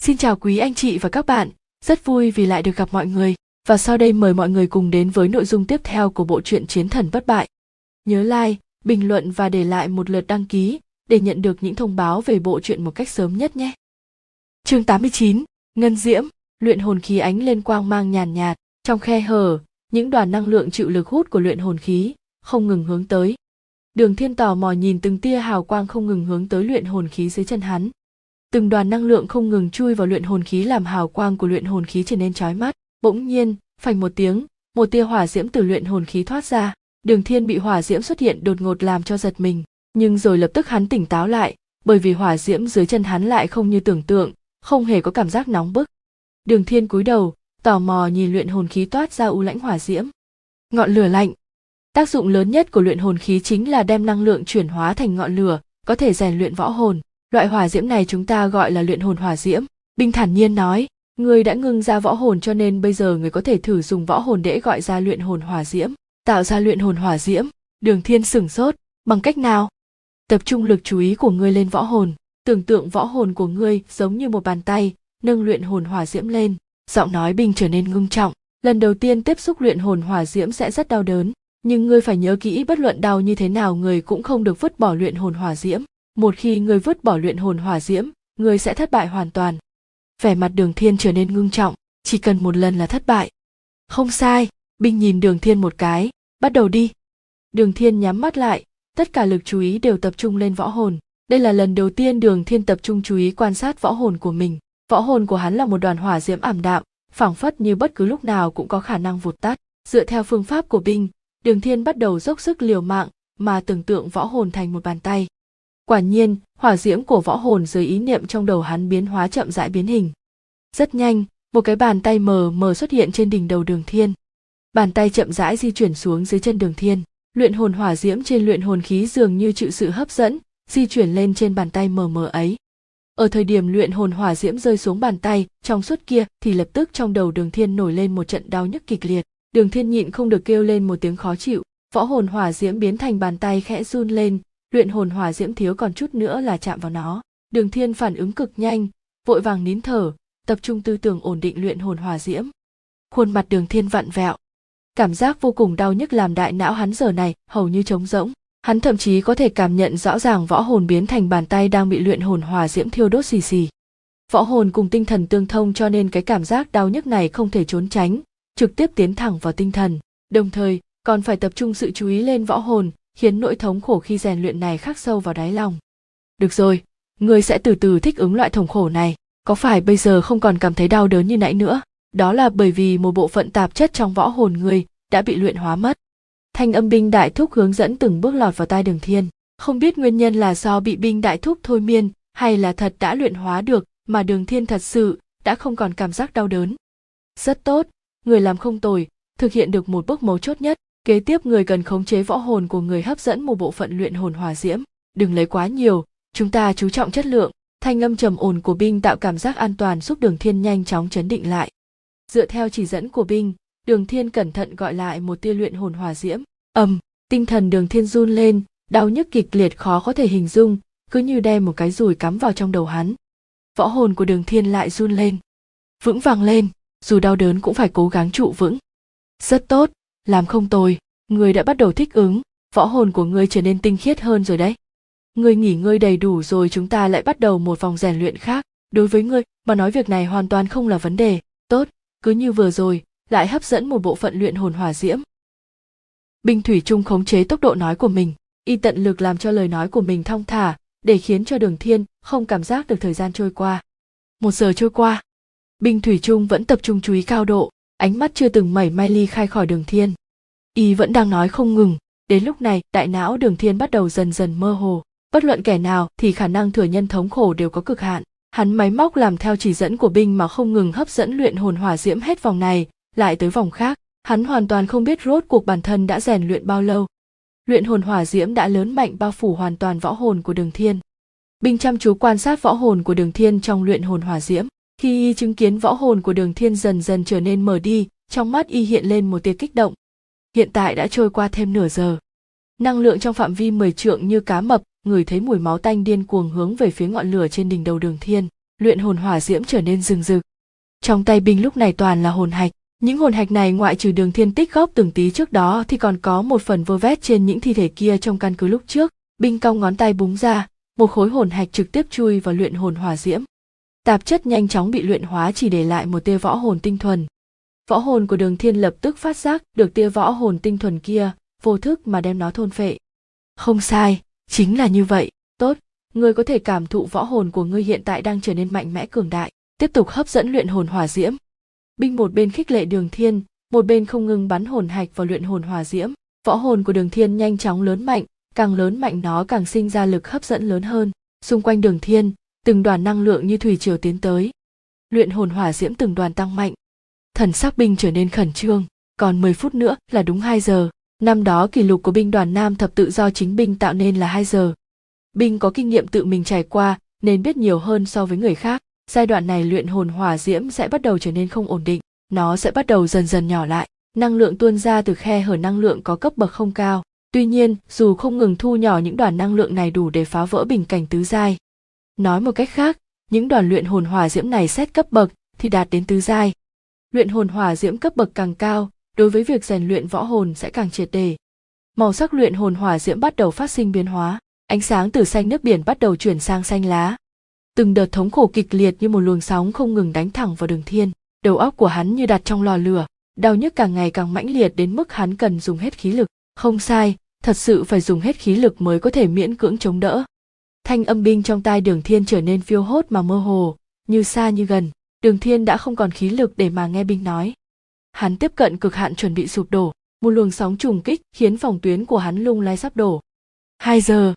Xin chào quý anh chị và các bạn, rất vui vì lại được gặp mọi người. Và sau đây mời mọi người cùng đến với nội dung tiếp theo của bộ truyện Chiến thần bất bại. Nhớ like, bình luận và để lại một lượt đăng ký để nhận được những thông báo về bộ truyện một cách sớm nhất nhé. Chương 89, Ngân Diễm, luyện hồn khí ánh lên quang mang nhàn nhạt, trong khe hở, những đoàn năng lượng chịu lực hút của luyện hồn khí không ngừng hướng tới. Đường Thiên tò mò nhìn từng tia hào quang không ngừng hướng tới luyện hồn khí dưới chân hắn. Từng đoàn năng lượng không ngừng chui vào luyện hồn khí làm hào quang của luyện hồn khí trở nên chói mắt. Bỗng nhiên, phành một tiếng, một tia hỏa diễm từ luyện hồn khí thoát ra. Đường Thiên bị hỏa diễm xuất hiện đột ngột làm cho giật mình, nhưng rồi lập tức hắn tỉnh táo lại, bởi vì hỏa diễm dưới chân hắn lại không như tưởng tượng, không hề có cảm giác nóng bức. Đường Thiên cúi đầu, tò mò nhìn luyện hồn khí toát ra u lãnh hỏa diễm. Ngọn lửa lạnh. Tác dụng lớn nhất của luyện hồn khí chính là đem năng lượng chuyển hóa thành ngọn lửa, có thể rèn luyện võ hồn. Loại hỏa diễm này chúng ta gọi là luyện hồn hỏa diễm. Binh thản nhiên nói, người đã ngưng ra võ hồn cho nên bây giờ người có thể thử dùng võ hồn để gọi ra luyện hồn hỏa diễm, tạo ra luyện hồn hỏa diễm. Đường Thiên sửng sốt, bằng cách nào? Tập trung lực chú ý của ngươi lên võ hồn, tưởng tượng võ hồn của ngươi giống như một bàn tay, nâng luyện hồn hỏa diễm lên, giọng nói Bình trở nên ngưng trọng. Lần đầu tiên tiếp xúc luyện hồn hỏa diễm sẽ rất đau đớn, nhưng ngươi phải nhớ kỹ bất luận đau như thế nào người cũng không được vứt bỏ luyện hồn hỏa diễm. Một khi ngươi vứt bỏ luyện hồn hỏa diễm, ngươi sẽ thất bại hoàn toàn. Vẻ mặt Đường Thiên trở nên ngưng trọng, chỉ cần một lần là thất bại. Không sai, binh nhìn Đường Thiên một cái, bắt đầu đi. Đường Thiên nhắm mắt lại, tất cả lực chú ý đều tập trung lên võ hồn. Đây là lần đầu tiên Đường Thiên tập trung chú ý quan sát võ hồn của mình. Võ hồn của hắn là một đoàn hỏa diễm ảm đạm, phảng phất như bất cứ lúc nào cũng có khả năng vụt tắt. Dựa theo phương pháp của binh, Đường Thiên bắt đầu dốc sức liều mạng, mà tưởng tượng võ hồn thành một bàn tay. Quả nhiên, hỏa diễm của võ hồn dưới ý niệm trong đầu hắn biến hóa chậm rãi biến hình. Rất nhanh, một cái bàn tay mờ mờ xuất hiện trên đỉnh đầu Đường Thiên. Bàn tay chậm rãi di chuyển xuống dưới chân Đường Thiên. Luyện hồn hỏa diễm trên luyện hồn khí dường như chịu sự hấp dẫn, di chuyển lên trên bàn tay mờ mờ ấy. Ở thời điểm luyện hồn hỏa diễm rơi xuống bàn tay, trong suốt kia thì lập tức trong đầu Đường Thiên nổi lên một trận đau nhức kịch liệt. Đường Thiên nhịn không được kêu lên một tiếng khó chịu, võ hồn hỏa diễm biến thành bàn tay khẽ run lên, luyện hồn hỏa diễm thiếu còn chút nữa là chạm vào nó. Đường Thiên phản ứng cực nhanh, vội vàng nín thở, tập trung tư tưởng ổn định luyện hồn hỏa diễm. Khuôn mặt Đường Thiên vặn vẹo, cảm giác vô cùng đau nhức làm đại não hắn giờ này hầu như trống rỗng. Hắn thậm chí có thể cảm nhận rõ ràng võ hồn biến thành bàn tay đang bị luyện hồn hỏa diễm thiêu đốt xì xì. Võ hồn cùng tinh thần tương thông cho nên cái cảm giác đau nhức này không thể trốn tránh, trực tiếp tiến thẳng vào tinh thần, đồng thời còn phải tập trung sự chú ý lên võ hồn, khiến nỗi thống khổ khi rèn luyện này khắc sâu vào đáy lòng. Được rồi, ngươi sẽ từ từ thích ứng loại thống khổ này, có phải bây giờ không còn cảm thấy đau đớn như nãy nữa? Đó là bởi vì một bộ phận tạp chất trong võ hồn ngươi đã bị luyện hóa mất. Thanh âm binh đại thúc hướng dẫn từng bước lọt vào tai Đường Thiên, không biết nguyên nhân là do bị binh đại thúc thôi miên hay là thật đã luyện hóa được mà Đường Thiên thật sự đã không còn cảm giác đau đớn. Rất tốt, người làm không tồi, thực hiện được một bước mấu chốt nhất, kế tiếp người cần khống chế võ hồn của người hấp dẫn một bộ phận luyện hồn hỏa diễm, đừng lấy quá nhiều, chúng ta chú trọng chất lượng. Thanh âm trầm ổn của binh tạo cảm giác an toàn giúp Đường Thiên nhanh chóng chấn định lại. Dựa theo chỉ dẫn của binh, Đường Thiên cẩn thận gọi lại một tia luyện hồn hỏa diễm. Ầm, tinh thần Đường Thiên run lên, đau nhức kịch liệt khó có thể hình dung, cứ như đem một cái rùi cắm vào trong đầu hắn. Võ hồn của Đường Thiên lại run lên. Vững vàng lên, dù đau đớn cũng phải cố gắng trụ vững. Rất tốt, làm không tồi, người đã bắt đầu thích ứng, võ hồn của ngươi trở nên tinh khiết hơn rồi đấy. Ngươi nghỉ ngơi đầy đủ rồi chúng ta lại bắt đầu một vòng rèn luyện khác. Đối với ngươi, mà nói việc này hoàn toàn không là vấn đề. Tốt, cứ như vừa rồi, lại hấp dẫn một bộ phận luyện hồn hỏa diễm. Binh Thủy Trung khống chế tốc độ nói của mình, y tận lực làm cho lời nói của mình thong thả, để khiến cho đường thiên không cảm giác được thời gian trôi qua. Một giờ trôi qua, Binh Thủy Trung vẫn tập trung chú ý cao độ, ánh mắt chưa từng mảy may ly khai khỏi đường thiên. Y vẫn đang nói không ngừng, đến lúc này đại não đường thiên bắt đầu dần dần mơ hồ. Bất luận kẻ nào thì khả năng thừa nhân thống khổ đều có cực hạn. Hắn máy móc làm theo chỉ dẫn của binh mà không ngừng hấp dẫn luyện hồn hỏa diễm hết vòng này, lại tới vòng khác. Hắn hoàn toàn không biết rốt cuộc bản thân đã rèn luyện bao lâu. Luyện hồn hỏa diễm đã lớn mạnh bao phủ hoàn toàn võ hồn của đường thiên. Binh chăm chú quan sát võ hồn của đường thiên trong luyện hồn hỏa diễm. Khi y chứng kiến võ hồn của đường thiên dần dần trở nên mở đi, trong mắt y hiện lên một tia kích động. Hiện tại đã trôi qua thêm nửa giờ. Năng lượng trong phạm vi 10 trượng như cá mập, người thấy mùi máu tanh điên cuồng hướng về phía ngọn lửa trên đỉnh đầu đường thiên. luyện hồn hỏa diễm trở nên rừng rực trong tay binh lúc này toàn là hồn hạch những hồn hạch này ngoại trừ đường thiên tích góp từng tí trước đó thì còn có một phần vơ vét trên những thi thể kia trong căn cứ lúc trước binh cong ngón tay búng ra một khối hồn hạch trực tiếp chui vào luyện hồn hỏa diễm tạp chất nhanh chóng bị luyện hóa chỉ để lại một tia võ hồn tinh thuần. Võ hồn của đường thiên lập tức phát giác được tia võ hồn tinh thuần kia, vô thức mà đem nó thôn phệ. Không sai, chính là như vậy. Tốt, ngươi có thể cảm thụ võ hồn của ngươi hiện tại đang trở nên mạnh mẽ cường đại. Tiếp tục hấp dẫn luyện hồn hỏa diễm. Binh một bên khích lệ đường thiên, một bên không ngừng bắn hồn hạch vào luyện hồn hỏa diễm. Võ hồn của đường thiên nhanh chóng lớn mạnh, càng lớn mạnh nó càng sinh ra lực hấp dẫn lớn hơn. Xung quanh đường thiên từng đoàn năng lượng như thủy triều tiến tới. Luyện hồn hỏa diễm từng đoàn tăng mạnh. Thần sắc binh trở nên khẩn trương. Còn 10 phút nữa là đúng 2 giờ. Năm đó kỷ lục của binh đoàn nam thập tự do chính binh tạo nên là 2 giờ. Binh có kinh nghiệm tự mình trải qua, nên biết nhiều hơn so với người khác. Giai đoạn này luyện hồn hỏa diễm sẽ bắt đầu trở nên không ổn định. Nó sẽ bắt đầu dần dần nhỏ lại. Năng lượng tuôn ra từ khe hở năng lượng có cấp bậc không cao. Tuy nhiên, dù không ngừng thu nhỏ những đoàn năng lượng này đủ để phá vỡ bình cảnh tứ giai nói một cách khác, những đoàn luyện hồn hỏa diễm này xét cấp bậc thì đạt đến tứ giai. Luyện hồn hỏa diễm cấp bậc càng cao, đối với việc rèn luyện võ hồn sẽ càng triệt đề. Màu sắc luyện hồn hỏa diễm bắt đầu phát sinh biến hóa, ánh sáng từ xanh nước biển bắt đầu chuyển sang xanh lá. Từng đợt thống khổ kịch liệt như một luồng sóng không ngừng đánh thẳng vào đường thiên, đầu óc của hắn như đặt trong lò lửa, đau nhức càng ngày càng mãnh liệt đến mức hắn cần dùng hết khí lực. Không sai, thật sự phải dùng hết khí lực mới có thể miễn cưỡng chống đỡ thanh âm binh trong tai đường thiên trở nên phiêu hốt mà mơ hồ như xa như gần. Đường thiên đã không còn khí lực để mà nghe binh nói. Hắn tiếp cận cực hạn chuẩn bị sụp đổ một luồng sóng trùng kích khiến phòng tuyến của hắn lung lay sắp đổ. Hai giờ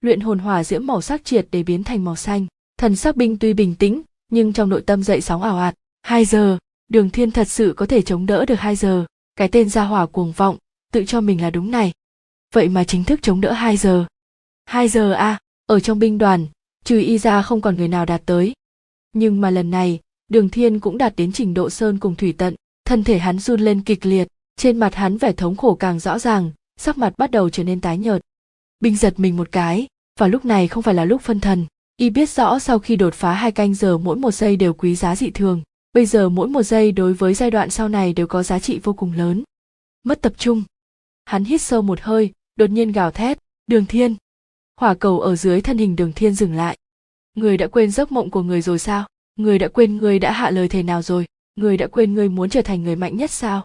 luyện hồn hỏa diễm màu sắc triệt để biến thành màu xanh. Thần sắc binh tuy bình tĩnh nhưng trong nội tâm dậy sóng ảo ạt. Hai giờ đường thiên thật sự có thể chống đỡ được hai giờ. Cái tên gia hỏa cuồng vọng tự cho mình là đúng này. Vậy mà chính thức chống đỡ hai giờ. Hai giờ a à, ở trong binh đoàn, trừ y ra không còn người nào đạt tới. Nhưng mà lần này, đường thiên cũng đạt đến trình độ sơn cùng thủy tận, thân thể hắn run lên kịch liệt, trên mặt hắn vẻ thống khổ càng rõ ràng, sắc mặt bắt đầu trở nên tái nhợt. Binh giật mình một cái, và lúc này không phải là lúc phân thần, y biết rõ sau khi đột phá hai canh giờ mỗi một giây đều quý giá dị thường, bây giờ mỗi một giây đối với giai đoạn sau này đều có giá trị vô cùng lớn. Mất tập trung. Hắn hít sâu một hơi, đột nhiên gào thét, đường thiên! Hỏa cầu ở dưới thân hình đường thiên dừng lại. Người đã quên giấc mộng của người rồi sao? Người đã quên người đã hạ lời thề nào rồi? Người đã quên người muốn trở thành người mạnh nhất sao?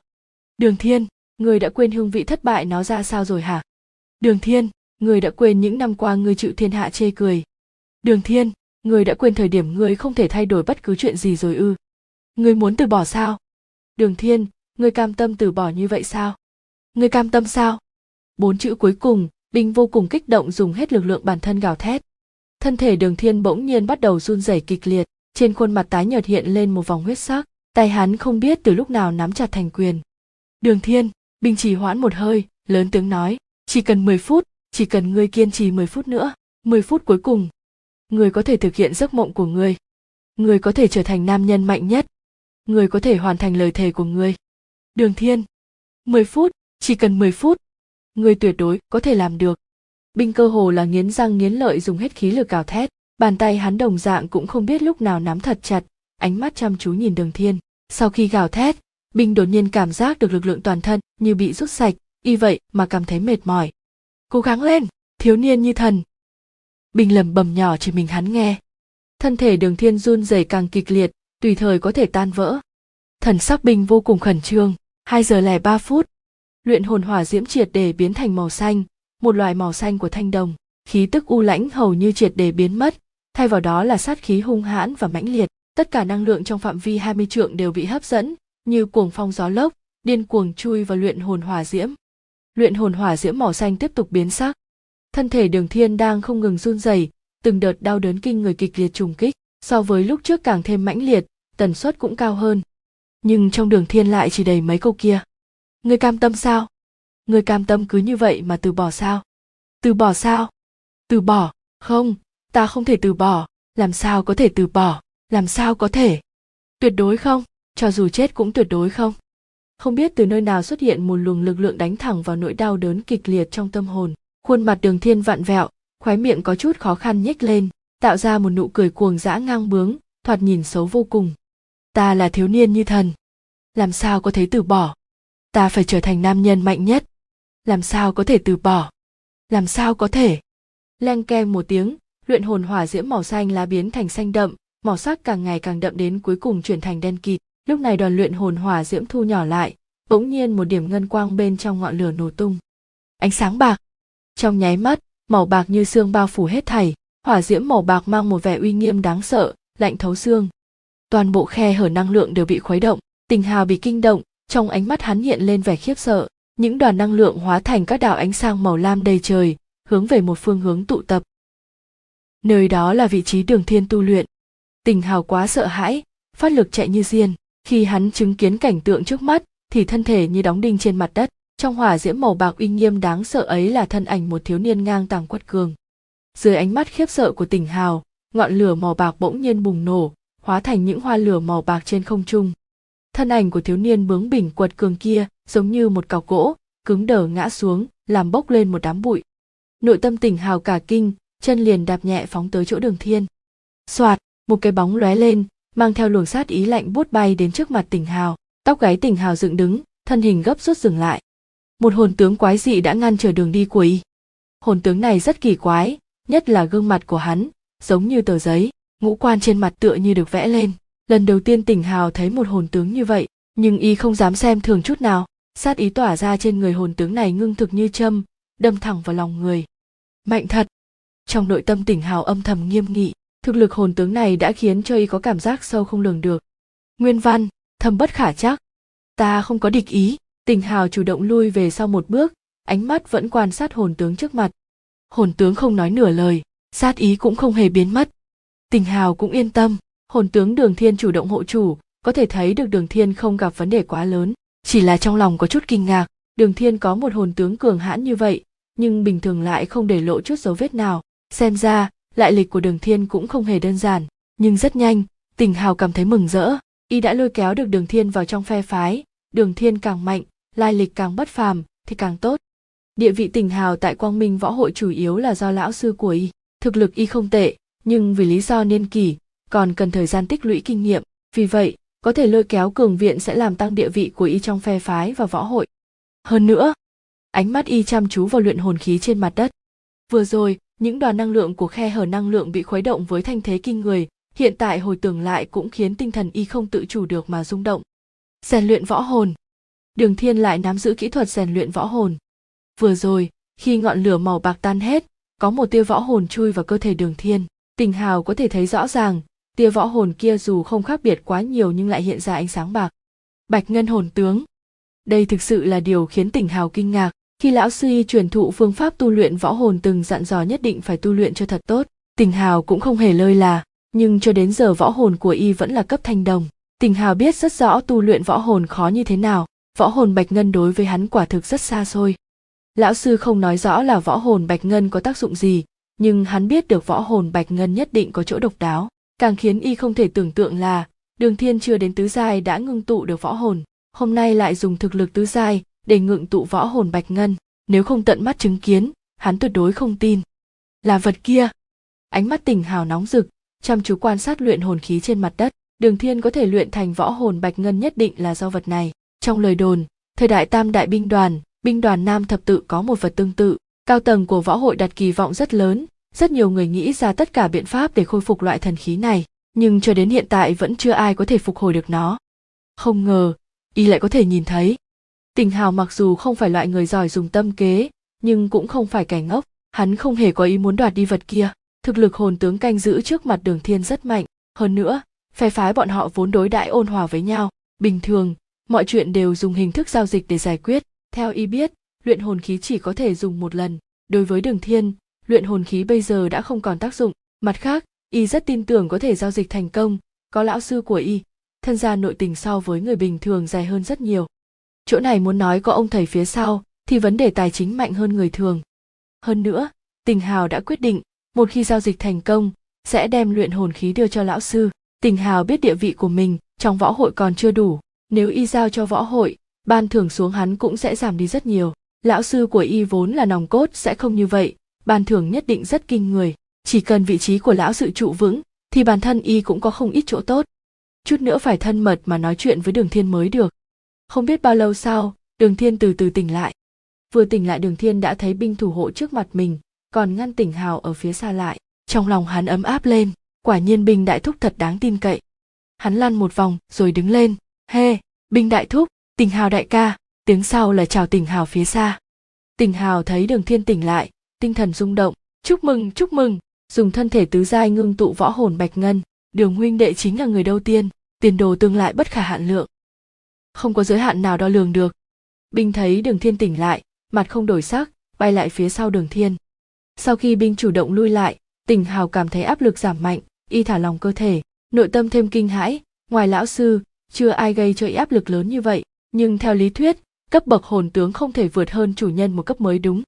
Đường thiên, người đã quên hương vị thất bại nó ra sao rồi hả? Đường thiên, người đã quên những năm qua người chịu thiên hạ chê cười. Đường thiên, người đã quên thời điểm người không thể thay đổi bất cứ chuyện gì rồi ư. Người muốn từ bỏ sao? Đường thiên người cam tâm từ bỏ như vậy sao? Người cam tâm sao? Bốn chữ cuối cùng Bình vô cùng kích động dùng hết lực lượng bản thân gào thét. Thân thể đường thiên bỗng nhiên bắt đầu run rẩy kịch liệt, trên khuôn mặt tái nhợt hiện lên một vòng huyết sắc, tay hắn không biết từ lúc nào nắm chặt thành quyền. Đường thiên! Bình chỉ hoãn một hơi, lớn tiếng nói, chỉ cần 10 phút, chỉ cần ngươi kiên trì 10 phút nữa 10 phút cuối cùng, ngươi có thể thực hiện giấc mộng của ngươi. Ngươi có thể trở thành nam nhân mạnh nhất. Ngươi có thể hoàn thành lời thề của ngươi. Đường thiên! 10 phút, chỉ cần 10 phút người tuyệt đối có thể làm được. Binh cơ hồ là nghiến răng nghiến lợi dùng hết khí lực cào thét. Bàn tay hắn đồng dạng cũng không biết lúc nào nắm thật chặt, ánh mắt chăm chú nhìn đường thiên. Sau khi gào thét, binh đột nhiên cảm giác được lực lượng toàn thân như bị rút sạch, y vậy mà cảm thấy mệt mỏi. Cố gắng lên, thiếu niên như thần. Binh lầm bầm nhỏ chỉ mình hắn nghe. Thân thể đường thiên run rẩy càng kịch liệt, tùy thời có thể tan vỡ. Thần sắc binh vô cùng khẩn trương. Hai giờ lẻ ba phút luyện hồn hỏa diễm triệt để biến thành màu xanh, một loài màu xanh của thanh đồng. Khí tức u lãnh hầu như triệt để biến mất, thay vào đó là sát khí hung hãn và mãnh liệt. Tất cả năng lượng trong phạm vi 20 trượng đều bị hấp dẫn, như cuồng phong gió lốc, điên cuồng chui vào luyện hồn hỏa diễm. Luyện hồn hỏa diễm màu xanh tiếp tục biến sắc. Thân thể đường thiên đang không ngừng run rẩy, từng đợt đau đớn kinh người kịch liệt trùng kích, so với lúc trước càng thêm mãnh liệt, tần suất cũng cao hơn. Nhưng trong đường thiên lại chỉ đầy mấy câu kia người cam tâm sao? Người cam tâm cứ như vậy mà từ bỏ sao? Từ bỏ sao? Từ bỏ? Không, ta không thể từ bỏ. Làm sao có thể từ bỏ? Làm sao có thể? Tuyệt đối không, cho dù chết cũng tuyệt đối không. Không biết từ nơi nào xuất hiện một luồng lực lượng đánh thẳng vào nỗi đau đớn kịch liệt trong tâm hồn. Khuôn mặt đường thiên vặn vẹo, khóe miệng có chút khó khăn nhếch lên, tạo ra một nụ cười cuồng dã ngang bướng, thoạt nhìn xấu vô cùng. Ta là thiếu niên như thần. Làm sao có thể từ bỏ? Ta phải trở thành nam nhân mạnh nhất. Làm sao có thể từ bỏ? Làm sao có thể? Leng keng một tiếng, luyện hồn hỏa diễm màu xanh lá biến thành xanh đậm, màu sắc càng ngày càng đậm đến cuối cùng chuyển thành đen kịt. Lúc này đoàn luyện hồn hỏa diễm thu nhỏ lại, bỗng nhiên một điểm ngân quang bên trong ngọn lửa nổ tung. Ánh sáng bạc. Trong nháy mắt, màu bạc như xương bao phủ hết thảy, hỏa diễm màu bạc mang một vẻ uy nghiêm đáng sợ, lạnh thấu xương. Toàn bộ khe hở năng lượng đều bị khuấy động, tình hào bị kinh động trong ánh mắt hắn hiện lên vẻ khiếp sợ, những đoàn năng lượng hóa thành các đạo ánh sáng màu lam đầy trời, hướng về một phương hướng tụ tập. Nơi đó là vị trí đường thiên tu luyện. Tình hào quá sợ hãi, phát lực chạy như diên, khi hắn chứng kiến cảnh tượng trước mắt, thì thân thể như đóng đinh trên mặt đất, trong hỏa diễm màu bạc uy nghiêm đáng sợ ấy là thân ảnh một thiếu niên ngang tàng quất cường. Dưới ánh mắt khiếp sợ của tỉnh hào, ngọn lửa màu bạc bỗng nhiên bùng nổ, hóa thành những hoa lửa màu bạc trên không trung thân ảnh của thiếu niên bướng bỉnh quật cường kia, giống như một cọc gỗ, cứng đờ ngã xuống, làm bốc lên một đám bụi. Nội tâm tỉnh hào cả kinh, chân liền đạp nhẹ phóng tới chỗ đường thiên. Soạt một cái bóng lóe lên, mang theo luồng sát ý lạnh buốt bay đến trước mặt tỉnh hào. Tóc gáy tỉnh hào dựng đứng, thân hình gấp rút dừng lại. Một hồn tướng quái dị đã ngăn trở đường đi của y hồn tướng này rất kỳ quái, nhất là gương mặt của hắn, giống như tờ giấy, ngũ quan trên mặt tựa như được vẽ lên lần đầu tiên tỉnh hào thấy một hồn tướng như vậy, nhưng y không dám xem thường chút nào. Sát ý tỏa ra trên người hồn tướng này ngưng thực như châm, đâm thẳng vào lòng người. Mạnh thật! Trong nội tâm tỉnh hào âm thầm nghiêm nghị, thực lực hồn tướng này đã khiến cho y có cảm giác sâu không lường được. Nguyên văn thâm bất khả chắc. Ta không có địch ý. Tỉnh hào chủ động lui về sau một bước, ánh mắt vẫn quan sát hồn tướng trước mặt. Hồn tướng không nói nửa lời, sát ý cũng không hề biến mất. Tình hào cũng yên tâm hồn tướng đường thiên chủ động hộ chủ, có thể thấy được đường thiên không gặp vấn đề quá lớn. Chỉ là trong lòng có chút kinh ngạc, đường thiên có một hồn tướng cường hãn như vậy, nhưng bình thường lại không để lộ chút dấu vết nào. Xem ra, lại lịch của đường thiên cũng không hề đơn giản, nhưng rất nhanh, tình hào cảm thấy mừng rỡ. Y đã lôi kéo được đường thiên vào trong phe phái, đường thiên càng mạnh, lai lịch càng bất phàm, thì càng tốt. Địa vị tình hào tại quang minh võ hội chủ yếu là do lão sư của y, thực lực y không tệ, nhưng vì lý do niên kỷ còn cần thời gian tích lũy kinh nghiệm, vì vậy, có thể lôi kéo cường viện sẽ làm tăng địa vị của y trong phe phái và võ hội. Hơn nữa, ánh mắt y chăm chú vào luyện hồn khí trên mặt đất. Vừa rồi, những đoàn năng lượng của khe hở năng lượng bị khuấy động với thanh thế kinh người, hiện tại hồi tưởng lại cũng khiến tinh thần y không tự chủ được mà rung động. Rèn luyện võ hồn. Đường thiên lại nắm giữ kỹ thuật rèn luyện võ hồn. Vừa rồi, khi ngọn lửa màu bạc tan hết, có một tia võ hồn chui vào cơ thể đường thiên. Tình hào có thể thấy rõ ràng tia võ hồn kia dù không khác biệt quá nhiều nhưng lại hiện ra ánh sáng bạc. Bạch ngân hồn tướng. Đây thực sự là điều khiến tỉnh hào kinh ngạc, khi lão sư y truyền thụ phương pháp tu luyện võ hồn từng dặn dò nhất định phải tu luyện cho thật tốt, Tỉnh hào cũng không hề lơi là. Nhưng cho đến giờ võ hồn của y vẫn là cấp thanh đồng, Tỉnh hào biết rất rõ tu luyện võ hồn khó như thế nào, võ hồn bạch ngân đối với hắn quả thực rất xa xôi. Lão sư không nói rõ là võ hồn bạch ngân có tác dụng gì, nhưng hắn biết được võ hồn bạch ngân nhất định có chỗ độc đáo càng khiến y không thể tưởng tượng là đường thiên chưa đến tứ giai đã ngưng tụ được võ hồn, hôm nay lại dùng thực lực tứ giai để ngưng tụ võ hồn bạch ngân, nếu không tận mắt chứng kiến, hắn tuyệt đối không tin. Là vật kia. Ánh mắt tỉnh hào nóng rực, chăm chú quan sát luyện hồn khí trên mặt đất, đường thiên có thể luyện thành võ hồn bạch ngân nhất định là do vật này. Trong lời đồn, thời đại tam đại binh đoàn binh đoàn nam thập tự có một vật tương tự, cao tầng của võ hội đặt kỳ vọng rất lớn rất nhiều người nghĩ ra tất cả biện pháp để khôi phục loại thần khí này, nhưng cho đến hiện tại vẫn chưa ai có thể phục hồi được nó. Không ngờ, y lại có thể nhìn thấy. Tình hào mặc dù không phải loại người giỏi dùng tâm kế, nhưng cũng không phải kẻ ngốc, hắn không hề có ý muốn đoạt đi vật kia. Thực lực hồn tướng canh giữ trước mặt đường thiên rất mạnh, hơn nữa, phe phái bọn họ vốn đối đãi ôn hòa với nhau. Bình thường, mọi chuyện đều dùng hình thức giao dịch để giải quyết. Theo y biết, luyện hồn khí chỉ có thể dùng một lần. Đối với đường thiên luyện hồn khí bây giờ đã không còn tác dụng. Mặt khác, y rất tin tưởng có thể giao dịch thành công. Có lão sư của y, thân gia nội tình so với người bình thường dài hơn rất nhiều. Chỗ này muốn nói có ông thầy phía sau, thì vấn đề tài chính mạnh hơn người thường. Hơn nữa, tình hào đã quyết định, một khi giao dịch thành công, sẽ đem luyện hồn khí đưa cho lão sư. Tình hào biết địa vị của mình, trong võ hội còn chưa đủ. Nếu y giao cho võ hội, ban thưởng xuống hắn cũng sẽ giảm đi rất nhiều. Lão sư của y vốn là nòng cốt sẽ không như vậy ban thưởng nhất định rất kinh người. Chỉ cần vị trí của lão sự trụ vững, thì bản thân y cũng có không ít chỗ tốt. Chút nữa phải thân mật mà nói chuyện với đường thiên mới được. Không biết bao lâu sau, đường thiên từ từ tỉnh lại. Vừa tỉnh lại đường thiên đã thấy binh thủ hộ trước mặt mình, còn ngăn tỉnh hào ở phía xa lại. Trong lòng hắn ấm áp lên, quả nhiên binh đại thúc thật đáng tin cậy. Hắn lăn một vòng, rồi đứng lên. Hê binh đại thúc, tỉnh hào đại ca, tiếng sau là chào tỉnh hào phía xa. Tỉnh hào thấy đường thiên tỉnh lại tinh thần rung động. Chúc mừng chúc mừng. Dùng thân thể tứ giai ngưng tụ võ hồn bạch ngân. Đường huynh đệ chính là người đầu tiên. Tiền đồ tương lại bất khả hạn lượng. Không có giới hạn nào đo lường được. Binh thấy đường thiên tỉnh lại, mặt không đổi sắc, bay lại phía sau đường thiên. Sau khi binh chủ động lui lại, tỉnh hào cảm thấy áp lực giảm mạnh, y thả lòng cơ thể, nội tâm thêm kinh hãi. Ngoài lão sư, chưa ai gây cho y áp lực lớn như vậy, nhưng theo lý thuyết, cấp bậc hồn tướng không thể vượt hơn chủ nhân một cấp mới đúng.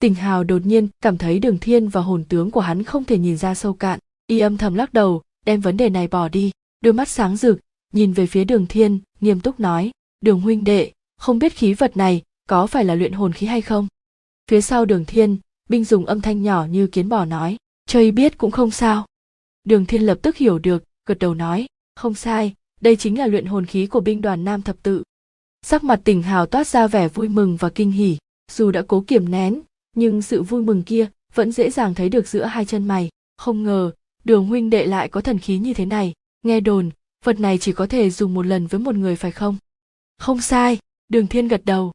Tình hào đột nhiên cảm thấy đường thiên và hồn tướng của hắn không thể nhìn ra sâu cạn, y âm thầm lắc đầu, đem vấn đề này bỏ đi. Đôi mắt sáng rực, nhìn về phía đường thiên, nghiêm túc nói, đường huynh đệ, không biết khí vật này có phải là luyện hồn khí hay không? Phía sau đường thiên, binh dùng âm thanh nhỏ như kiến bò nói, chơi biết cũng không sao. Đường thiên lập tức hiểu được, gật đầu nói, không sai, đây chính là luyện hồn khí của binh đoàn nam thập tự. Sắc mặt tỉnh hào toát ra vẻ vui mừng và kinh hỉ, dù đã cố kiềm nén nhưng sự vui mừng kia vẫn dễ dàng thấy được giữa hai chân mày. Không ngờ, đường huynh đệ lại có thần khí như thế này. Nghe đồn, vật này chỉ có thể dùng một lần với một người phải không? Không sai, đường thiên gật đầu.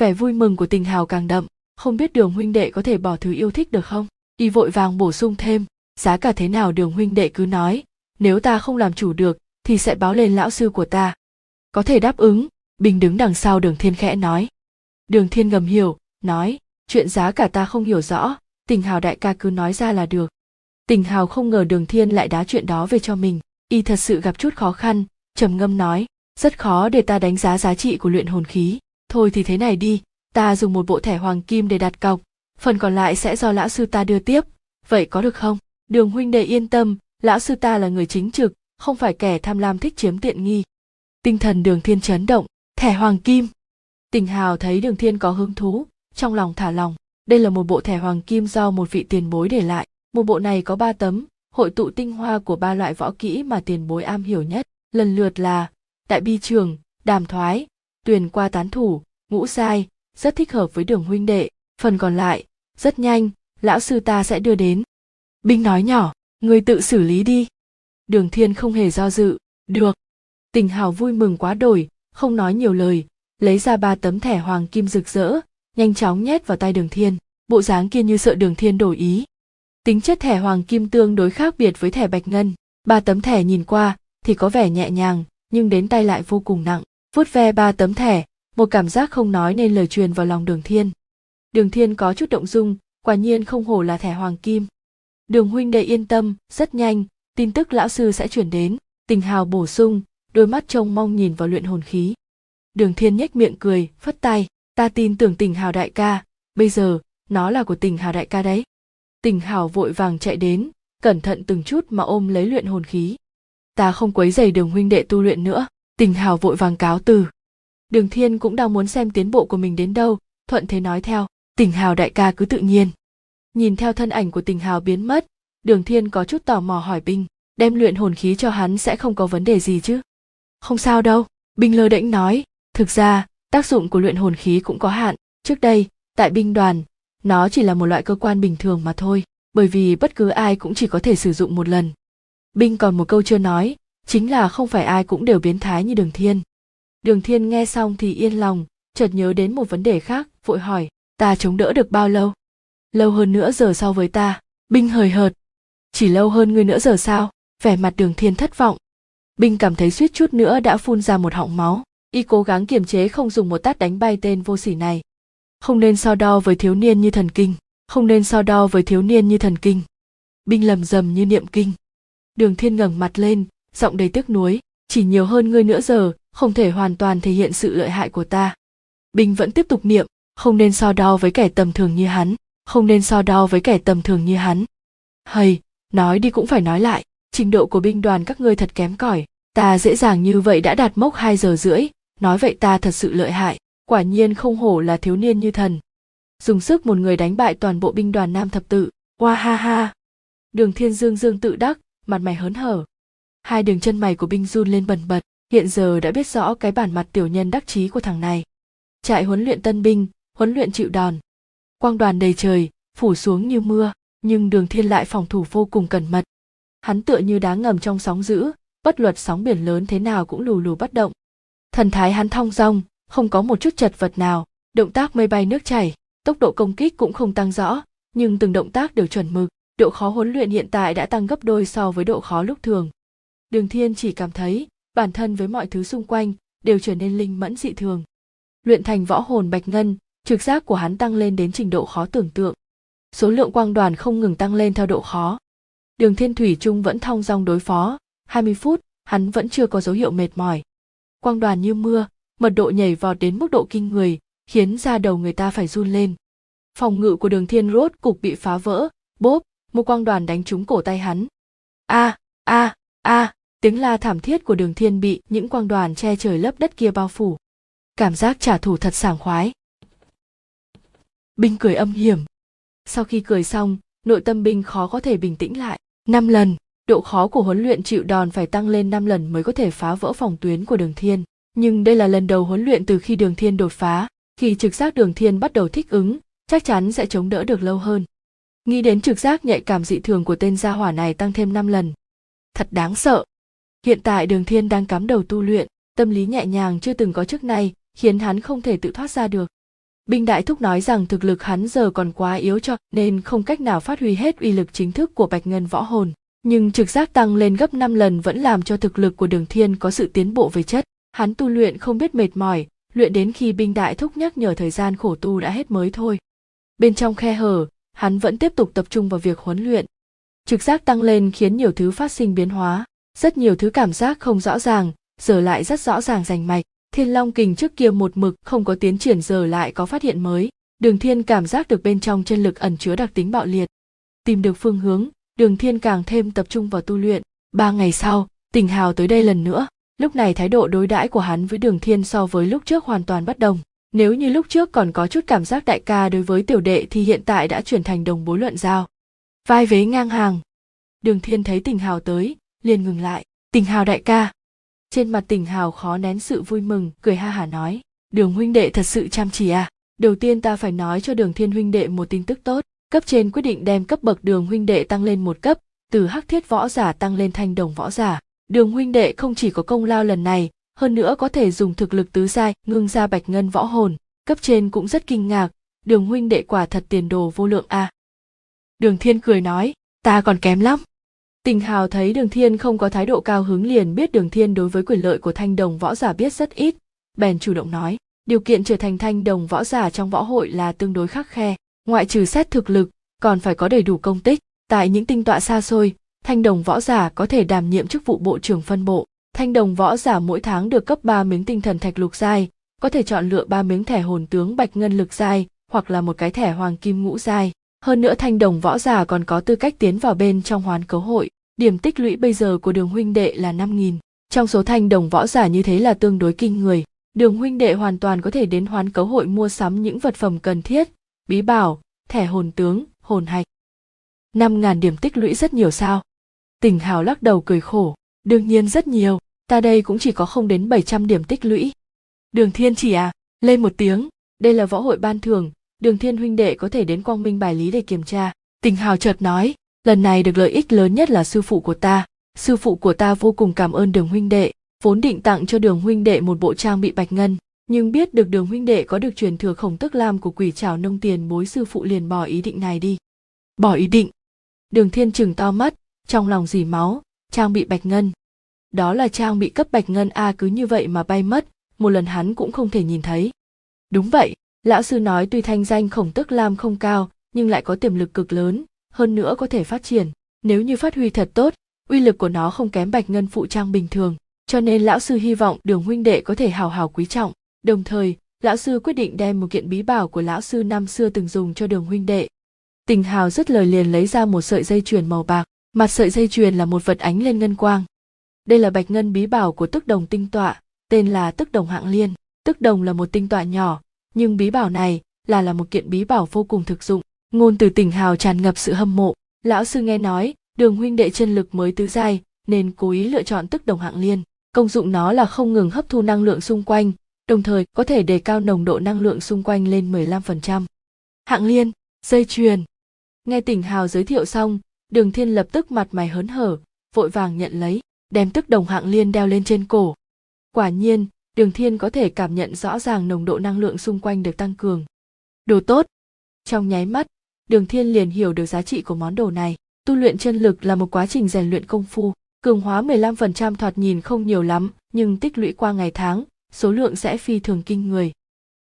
Vẻ vui mừng của tình hào càng đậm. Không biết đường huynh đệ có thể bỏ thứ yêu thích được không? Y vội vàng bổ sung thêm. Giá cả thế nào đường huynh đệ cứ nói. Nếu ta không làm chủ được, thì sẽ báo lên lão sư của ta. Có thể đáp ứng. Bình đứng đằng sau đường thiên khẽ nói. Đường thiên ngầm hiểu, nói chuyện giá cả ta không hiểu rõ, tình hào đại ca cứ nói ra là được. Tình hào không ngờ đường thiên lại đá chuyện đó về cho mình, y thật sự gặp chút khó khăn, trầm ngâm nói, rất khó để ta đánh giá giá trị của luyện hồn khí. Thôi thì thế này đi, ta dùng một bộ thẻ hoàng kim để đặt cọc, phần còn lại sẽ do lão sư ta đưa tiếp. Vậy có được không? Đường huynh đệ yên tâm, lão sư ta là người chính trực, không phải kẻ tham lam thích chiếm tiện nghi. Tinh thần đường thiên chấn động, thẻ hoàng kim. Tình hào thấy đường thiên có hứng thú trong lòng thả lòng. Đây là một bộ thẻ hoàng kim do một vị tiền bối để lại. Một bộ này có ba tấm, hội tụ tinh hoa của ba loại võ kỹ mà tiền bối am hiểu nhất. Lần lượt là, đại bi trường, đàm thoái, tuyền qua tán thủ, ngũ sai, rất thích hợp với đường huynh đệ. Phần còn lại, rất nhanh, lão sư ta sẽ đưa đến. Binh nói nhỏ, người tự xử lý đi. Đường thiên không hề do dự, được. Tình hào vui mừng quá đổi, không nói nhiều lời, lấy ra ba tấm thẻ hoàng kim rực rỡ nhanh chóng nhét vào tay đường thiên, bộ dáng kia như sợ đường thiên đổi ý. Tính chất thẻ hoàng kim tương đối khác biệt với thẻ bạch ngân, ba tấm thẻ nhìn qua thì có vẻ nhẹ nhàng, nhưng đến tay lại vô cùng nặng. Vuốt ve ba tấm thẻ, một cảm giác không nói nên lời truyền vào lòng đường thiên. Đường thiên có chút động dung, quả nhiên không hổ là thẻ hoàng kim. Đường huynh đệ yên tâm, rất nhanh, tin tức lão sư sẽ chuyển đến, tình hào bổ sung, đôi mắt trông mong nhìn vào luyện hồn khí. Đường thiên nhếch miệng cười, phất tay ta tin tưởng tình hào đại ca, bây giờ, nó là của tình hào đại ca đấy. Tình hào vội vàng chạy đến, cẩn thận từng chút mà ôm lấy luyện hồn khí. Ta không quấy giày đường huynh đệ tu luyện nữa, tình hào vội vàng cáo từ. Đường thiên cũng đang muốn xem tiến bộ của mình đến đâu, thuận thế nói theo, tình hào đại ca cứ tự nhiên. Nhìn theo thân ảnh của tình hào biến mất, đường thiên có chút tò mò hỏi binh, đem luyện hồn khí cho hắn sẽ không có vấn đề gì chứ? Không sao đâu, binh lơ đễnh nói, thực ra tác dụng của luyện hồn khí cũng có hạn. Trước đây, tại binh đoàn, nó chỉ là một loại cơ quan bình thường mà thôi, bởi vì bất cứ ai cũng chỉ có thể sử dụng một lần. Binh còn một câu chưa nói, chính là không phải ai cũng đều biến thái như đường thiên. Đường thiên nghe xong thì yên lòng, chợt nhớ đến một vấn đề khác, vội hỏi, ta chống đỡ được bao lâu? Lâu hơn nữa giờ so với ta. Binh hời hợt, chỉ lâu hơn ngươi nữa giờ sao? Vẻ mặt đường thiên thất vọng. Binh cảm thấy suýt chút nữa đã phun ra một họng máu y cố gắng kiềm chế không dùng một tát đánh bay tên vô sỉ này. Không nên so đo với thiếu niên như thần kinh, không nên so đo với thiếu niên như thần kinh. Binh lầm rầm như niệm kinh. Đường thiên ngẩng mặt lên, giọng đầy tiếc nuối, chỉ nhiều hơn ngươi nữa giờ, không thể hoàn toàn thể hiện sự lợi hại của ta. Binh vẫn tiếp tục niệm, không nên so đo với kẻ tầm thường như hắn, không nên so đo với kẻ tầm thường như hắn. Hầy nói đi cũng phải nói lại, trình độ của binh đoàn các ngươi thật kém cỏi, ta dễ dàng như vậy đã đạt mốc 2 giờ rưỡi nói vậy ta thật sự lợi hại, quả nhiên không hổ là thiếu niên như thần. Dùng sức một người đánh bại toàn bộ binh đoàn nam thập tự. Oa ha ha. Đường thiên dương dương tự đắc, mặt mày hớn hở. Hai đường chân mày của binh run lên bần bật, hiện giờ đã biết rõ cái bản mặt tiểu nhân đắc chí của thằng này. Trại huấn luyện tân binh, huấn luyện chịu đòn. Quang đoàn đầy trời, phủ xuống như mưa, nhưng đường thiên lại phòng thủ vô cùng cẩn mật. Hắn tựa như đá ngầm trong sóng dữ, bất luật sóng biển lớn thế nào cũng lù lù bất động thần thái hắn thong dong, không có một chút chật vật nào, động tác mây bay nước chảy, tốc độ công kích cũng không tăng rõ, nhưng từng động tác đều chuẩn mực, độ khó huấn luyện hiện tại đã tăng gấp đôi so với độ khó lúc thường. Đường thiên chỉ cảm thấy, bản thân với mọi thứ xung quanh đều trở nên linh mẫn dị thường. Luyện thành võ hồn bạch ngân, trực giác của hắn tăng lên đến trình độ khó tưởng tượng. Số lượng quang đoàn không ngừng tăng lên theo độ khó. Đường thiên thủy trung vẫn thong dong đối phó 20 phút, hắn vẫn chưa có dấu hiệu mệt mỏi quang đoàn như mưa, mật độ nhảy vọt đến mức độ kinh người, khiến da đầu người ta phải run lên. Phòng ngự của đường thiên rốt cục bị phá vỡ, bốp, một quang đoàn đánh trúng cổ tay hắn. A a a, tiếng la thảm thiết của đường thiên bị những quang đoàn che trời lấp đất kia bao phủ. Cảm giác trả thù thật sảng khoái. Binh cười âm hiểm. Sau khi cười xong, nội tâm binh khó có thể bình tĩnh lại. Năm lần độ khó của huấn luyện chịu đòn phải tăng lên 5 lần mới có thể phá vỡ phòng tuyến của đường thiên. Nhưng đây là lần đầu huấn luyện từ khi đường thiên đột phá. Khi trực giác đường thiên bắt đầu thích ứng, chắc chắn sẽ chống đỡ được lâu hơn. Nghĩ đến trực giác nhạy cảm dị thường của tên gia hỏa này tăng thêm 5 lần. Thật đáng sợ. Hiện tại đường thiên đang cắm đầu tu luyện, tâm lý nhẹ nhàng chưa từng có trước nay, khiến hắn không thể tự thoát ra được. Binh đại thúc nói rằng thực lực hắn giờ còn quá yếu cho, nên không cách nào phát huy hết uy lực chính thức của bạch ngân võ hồn nhưng trực giác tăng lên gấp 5 lần vẫn làm cho thực lực của đường thiên có sự tiến bộ về chất. Hắn tu luyện không biết mệt mỏi, luyện đến khi binh đại thúc nhắc nhở thời gian khổ tu đã hết mới thôi. Bên trong khe hở, hắn vẫn tiếp tục tập trung vào việc huấn luyện. Trực giác tăng lên khiến nhiều thứ phát sinh biến hóa. Rất nhiều thứ cảm giác không rõ ràng, giờ lại rất rõ ràng rành mạch. Thiên long kình trước kia một mực không có tiến triển, giờ lại có phát hiện mới. Đường thiên cảm giác được bên trong chân lực ẩn chứa đặc tính bạo liệt. Tìm được phương hướng đường thiên càng thêm tập trung vào tu luyện. Ba ngày sau Tỉnh hào tới đây lần nữa. Lúc này thái độ đối đãi của hắn với đường thiên so với lúc trước hoàn toàn bất đồng. Nếu như lúc trước còn có chút cảm giác đại ca đối với tiểu đệ thì hiện tại đã chuyển thành đồng bối luận giao. Vai vế ngang hàng. Đường thiên thấy Tỉnh hào tới, liền ngừng lại. Tỉnh hào đại ca. Trên mặt Tỉnh hào khó nén sự vui mừng, cười ha hả nói. Đường huynh đệ thật sự chăm chỉ à. Đầu tiên ta phải nói cho đường thiên huynh đệ một tin tức tốt cấp trên quyết định đem cấp bậc đường huynh đệ tăng lên một cấp, từ hắc thiết võ giả tăng lên thanh đồng võ giả. Đường huynh đệ không chỉ có công lao lần này, hơn nữa có thể dùng thực lực tứ giai, ngưng ra bạch ngân võ hồn. Cấp trên cũng rất kinh ngạc, đường huynh đệ quả thật tiền đồ vô lượng a. À. đường thiên cười nói, ta còn kém lắm. Tình hào thấy đường thiên không có thái độ cao hứng liền biết đường thiên đối với quyền lợi của thanh đồng võ giả biết rất ít. Bèn chủ động nói, điều kiện trở thành thanh đồng võ giả trong võ hội là tương đối khắc khe ngoại trừ xét thực lực còn phải có đầy đủ công tích. Tại những tinh tọa xa xôi thanh đồng võ giả có thể đảm nhiệm chức vụ bộ trưởng phân bộ. Thanh đồng võ giả mỗi tháng được cấp 3 miếng tinh thần thạch lục giai có thể chọn lựa ba miếng thẻ hồn tướng bạch ngân lực giai hoặc là một cái thẻ hoàng kim ngũ giai. Hơn nữa thanh đồng võ giả còn có tư cách tiến vào bên trong hoán cấu hội. Điểm tích lũy bây giờ của đường huynh đệ là 5.000. Trong số thanh đồng võ giả như thế là tương đối kinh người, đường huynh đệ hoàn toàn có thể đến hoán cấu hội mua sắm những vật phẩm cần thiết, bí bảo, thẻ hồn tướng, hồn hạch. năm ngàn điểm tích lũy rất nhiều sao? Tỉnh Hào lắc đầu cười khổ, đương nhiên rất nhiều, ta đây cũng chỉ có không đến 700 điểm tích lũy. Đường Thiên chỉ à, lên một tiếng, đây là võ hội ban thường đường Thiên huynh đệ có thể đến quang minh bài lý để kiểm tra. Tỉnh Hào chợt nói, lần này được lợi ích lớn nhất là sư phụ của ta sư phụ của ta vô cùng cảm ơn đường huynh đệ vốn định tặng cho đường huynh đệ một bộ trang bị bạch ngân nhưng biết được đường huynh đệ có được truyền thừa khổng tức lam của quỷ trảo nông tiền bối sư phụ liền bỏ ý định này đi. Bỏ ý định? Đường thiên trừng to mắt, trong lòng dì máu, trang bị bạch ngân. Đó là trang bị cấp bạch ngân a cứ như vậy mà bay mất, một lần hắn cũng không thể nhìn thấy. Đúng vậy, lão sư nói tuy thanh danh khổng tức lam không cao, nhưng lại có tiềm lực cực lớn, hơn nữa có thể phát triển. Nếu như phát huy thật tốt, uy lực của nó không kém bạch ngân phụ trang bình thường, cho nên lão sư hy vọng đường huynh đệ có thể hào hào quý trọng đồng thời, lão sư quyết định đem một kiện bí bảo của lão sư năm xưa từng dùng cho đường huynh đệ. Tình hào rất lời liền lấy ra một sợi dây chuyền màu bạc, mặt sợi dây chuyền là một vật ánh lên ngân quang. Đây là bạch ngân bí bảo của tức đồng tinh tọa, tên là tức đồng hạng liên. Tức đồng là một tinh tọa nhỏ, nhưng bí bảo này là là một kiện bí bảo vô cùng thực dụng. Ngôn từ tỉnh hào tràn ngập sự hâm mộ. Lão sư nghe nói, đường huynh đệ chân lực mới tứ giai, nên cố ý lựa chọn tức đồng hạng liên. Công dụng nó là không ngừng hấp thu năng lượng xung quanh đồng thời có thể đề cao nồng độ năng lượng xung quanh lên 15%. Hạng liên, dây chuyền. Nghe tỉnh hào giới thiệu xong, đường thiên lập tức mặt mày hớn hở, vội vàng nhận lấy, đem tức đồng hạng liên đeo lên trên cổ. Quả nhiên, đường thiên có thể cảm nhận rõ ràng nồng độ năng lượng xung quanh được tăng cường. Đồ tốt. Trong nháy mắt, đường thiên liền hiểu được giá trị của món đồ này. Tu luyện chân lực là một quá trình rèn luyện công phu, cường hóa 15% thoạt nhìn không nhiều lắm, nhưng tích lũy qua ngày tháng, số lượng sẽ phi thường kinh người.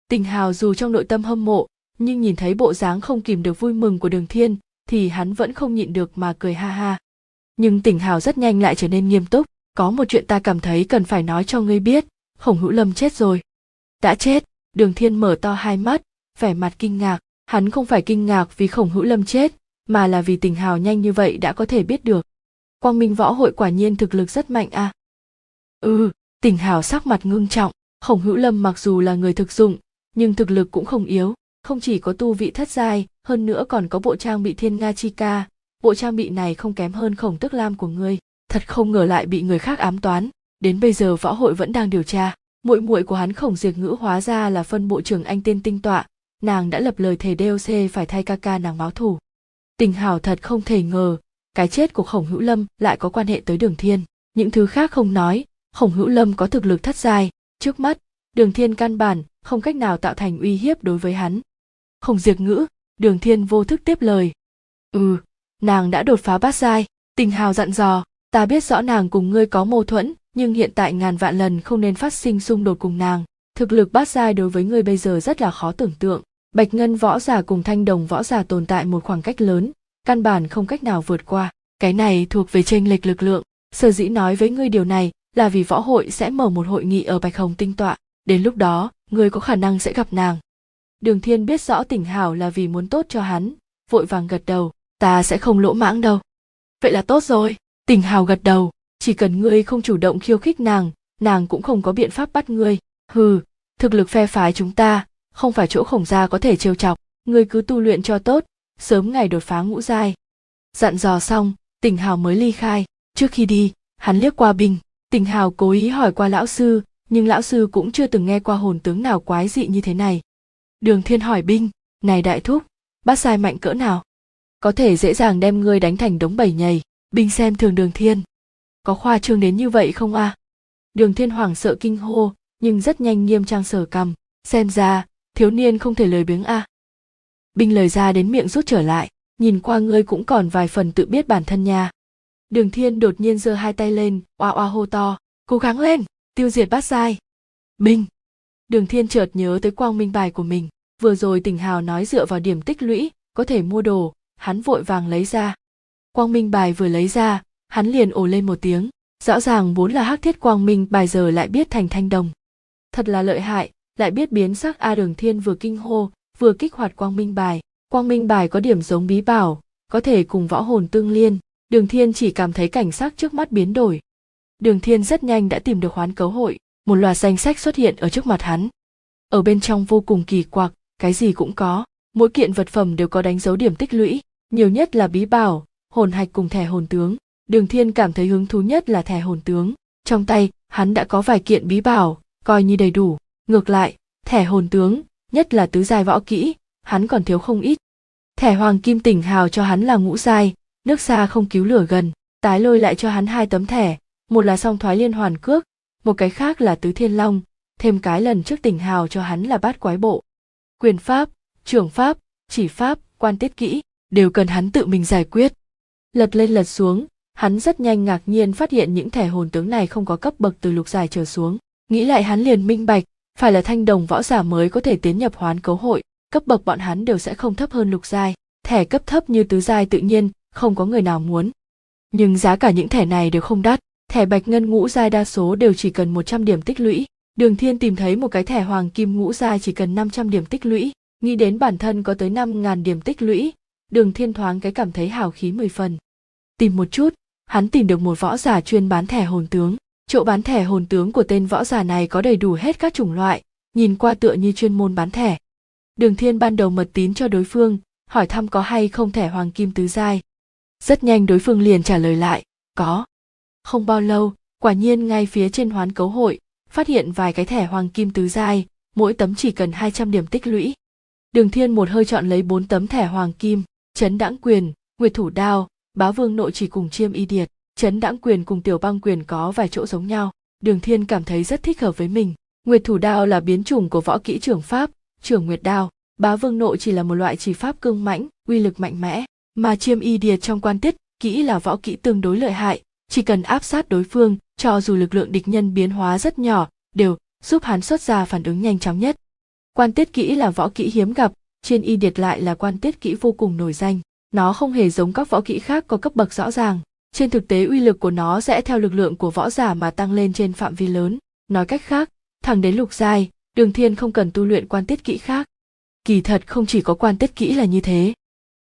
Tình hào dù trong nội tâm hâm mộ, nhưng nhìn thấy bộ dáng không kìm được vui mừng của đường thiên, thì hắn vẫn không nhịn được mà cười ha ha. Nhưng tỉnh hào rất nhanh lại trở nên nghiêm túc, có một chuyện ta cảm thấy cần phải nói cho ngươi biết, khổng hữu lâm chết rồi. Đã chết, đường thiên mở to hai mắt, vẻ mặt kinh ngạc, hắn không phải kinh ngạc vì khổng hữu lâm chết, mà là vì tỉnh hào nhanh như vậy đã có thể biết được. Quang Minh Võ Hội quả nhiên thực lực rất mạnh à. Ừ, tỉnh hào sắc mặt ngưng trọng, khổng hữu lâm mặc dù là người thực dụng, nhưng thực lực cũng không yếu, không chỉ có tu vị thất giai, hơn nữa còn có bộ trang bị thiên nga chi ca, bộ trang bị này không kém hơn khổng tức lam của ngươi, thật không ngờ lại bị người khác ám toán, đến bây giờ võ hội vẫn đang điều tra. Muội muội của hắn khổng diệt ngữ hóa ra là phân bộ trưởng anh tên tinh tọa, nàng đã lập lời thề doc phải thay ca ca nàng báo thù. Tình hảo thật không thể ngờ, cái chết của khổng hữu lâm lại có quan hệ tới đường thiên. Những thứ khác không nói, khổng hữu lâm có thực lực thất giai, trước mắt, đường thiên căn bản không cách nào tạo thành uy hiếp đối với hắn. Khổng diệt ngữ, đường thiên vô thức tiếp lời. Ừ, nàng đã đột phá bát giai, tình hào dặn dò, ta biết rõ nàng cùng ngươi có mâu thuẫn, nhưng hiện tại ngàn vạn lần không nên phát sinh xung đột cùng nàng. Thực lực bát giai đối với ngươi bây giờ rất là khó tưởng tượng. Bạch Ngân võ giả cùng thanh đồng võ giả tồn tại một khoảng cách lớn, căn bản không cách nào vượt qua. Cái này thuộc về tranh lệch lực lượng. Sở dĩ nói với ngươi điều này là vì võ hội sẽ mở một hội nghị ở Bạch Hồng Tinh Tọa. Đến lúc đó, người có khả năng sẽ gặp nàng. Đường Thiên biết rõ tỉnh hảo là vì muốn tốt cho hắn, vội vàng gật đầu, ta sẽ không lỗ mãng đâu. Vậy là tốt rồi, tỉnh hào gật đầu, chỉ cần ngươi không chủ động khiêu khích nàng, nàng cũng không có biện pháp bắt ngươi. Hừ, thực lực phe phái chúng ta, không phải chỗ khổng gia có thể trêu chọc, ngươi cứ tu luyện cho tốt, sớm ngày đột phá ngũ giai. Dặn dò xong, Tỉnh Hào mới ly khai, trước khi đi, hắn liếc qua Bình, Tình Hào cố ý hỏi qua lão sư, nhưng lão sư cũng chưa từng nghe qua hồn tướng nào quái dị như thế này. Đường Thiên hỏi Binh, này đại thúc, bát sai mạnh cỡ nào? Có thể dễ dàng đem ngươi đánh thành đống bầy nhầy, Binh xem thường Đường Thiên. Có khoa trương đến như vậy không a? À? Đường Thiên hoảng sợ kinh hô, nhưng rất nhanh nghiêm trang sở cầm, xem ra, thiếu niên không thể lời biếng a. À. Binh lời ra đến miệng rút trở lại, nhìn qua ngươi cũng còn vài phần tự biết bản thân nha. Đường Thiên đột nhiên giơ hai tay lên, oa oa hô to, cố gắng lên, tiêu diệt bát sai. Minh. Đường Thiên chợt nhớ tới quang minh bài của mình, vừa rồi Tỉnh Hào nói dựa vào điểm tích lũy, có thể mua đồ, hắn vội vàng lấy ra. Quang minh bài vừa lấy ra, hắn liền ồ lên một tiếng, rõ ràng vốn là hắc thiết quang minh bài giờ lại biết thành thanh đồng. Thật là lợi hại, lại biết biến sắc A Đường Thiên vừa kinh hô, vừa kích hoạt quang minh bài. Quang minh bài có điểm giống bí bảo, có thể cùng võ hồn tương liên. Đường Thiên chỉ cảm thấy cảnh sắc trước mắt biến đổi. Đường Thiên rất nhanh đã tìm được hoán cấu hội, một loạt danh sách xuất hiện ở trước mặt hắn. Ở bên trong vô cùng kỳ quặc, cái gì cũng có, mỗi kiện vật phẩm đều có đánh dấu điểm tích lũy, nhiều nhất là bí bảo, hồn hạch cùng thẻ hồn tướng. Đường Thiên cảm thấy hứng thú nhất là thẻ hồn tướng. Trong tay, hắn đã có vài kiện bí bảo, coi như đầy đủ. Ngược lại, thẻ hồn tướng, nhất là tứ giai võ kỹ, hắn còn thiếu không ít. Thẻ hoàng kim tỉnh hào cho hắn là ngũ giai, nước xa không cứu lửa gần, tái lôi lại cho hắn hai tấm thẻ, một là song thoái liên hoàn cước, một cái khác là tứ thiên long, thêm cái lần trước tỉnh hào cho hắn là bát quái bộ. Quyền pháp, trưởng pháp, chỉ pháp, quan tiết kỹ, đều cần hắn tự mình giải quyết. Lật lên lật xuống, hắn rất nhanh ngạc nhiên phát hiện những thẻ hồn tướng này không có cấp bậc từ lục giải trở xuống. Nghĩ lại hắn liền minh bạch, phải là thanh đồng võ giả mới có thể tiến nhập hoán cấu hội, cấp bậc bọn hắn đều sẽ không thấp hơn lục giai. Thẻ cấp thấp như tứ giai tự nhiên, không có người nào muốn. Nhưng giá cả những thẻ này đều không đắt, thẻ bạch ngân ngũ giai đa số đều chỉ cần 100 điểm tích lũy. Đường Thiên tìm thấy một cái thẻ hoàng kim ngũ giai chỉ cần 500 điểm tích lũy, nghĩ đến bản thân có tới 5.000 điểm tích lũy, Đường Thiên thoáng cái cảm thấy hào khí mười phần. Tìm một chút, hắn tìm được một võ giả chuyên bán thẻ hồn tướng. Chỗ bán thẻ hồn tướng của tên võ giả này có đầy đủ hết các chủng loại, nhìn qua tựa như chuyên môn bán thẻ. Đường Thiên ban đầu mật tín cho đối phương, hỏi thăm có hay không thẻ hoàng kim tứ giai rất nhanh đối phương liền trả lời lại, có. Không bao lâu, quả nhiên ngay phía trên hoán cấu hội, phát hiện vài cái thẻ hoàng kim tứ giai, mỗi tấm chỉ cần 200 điểm tích lũy. Đường thiên một hơi chọn lấy bốn tấm thẻ hoàng kim, chấn đãng quyền, nguyệt thủ đao, bá vương nội chỉ cùng chiêm y điệt, chấn đãng quyền cùng tiểu băng quyền có vài chỗ giống nhau. Đường thiên cảm thấy rất thích hợp với mình. Nguyệt thủ đao là biến chủng của võ kỹ trưởng pháp, trưởng nguyệt đao. Bá vương nội chỉ là một loại chỉ pháp cương mãnh, uy lực mạnh mẽ mà chiêm y điệt trong quan tiết, kỹ là võ kỹ tương đối lợi hại, chỉ cần áp sát đối phương, cho dù lực lượng địch nhân biến hóa rất nhỏ, đều giúp hắn xuất ra phản ứng nhanh chóng nhất. Quan tiết kỹ là võ kỹ hiếm gặp, chiêm y điệt lại là quan tiết kỹ vô cùng nổi danh. Nó không hề giống các võ kỹ khác có cấp bậc rõ ràng. Trên thực tế uy lực của nó sẽ theo lực lượng của võ giả mà tăng lên trên phạm vi lớn. Nói cách khác, thẳng đến lục giai, đường thiên không cần tu luyện quan tiết kỹ khác. Kỳ thật không chỉ có quan tiết kỹ là như thế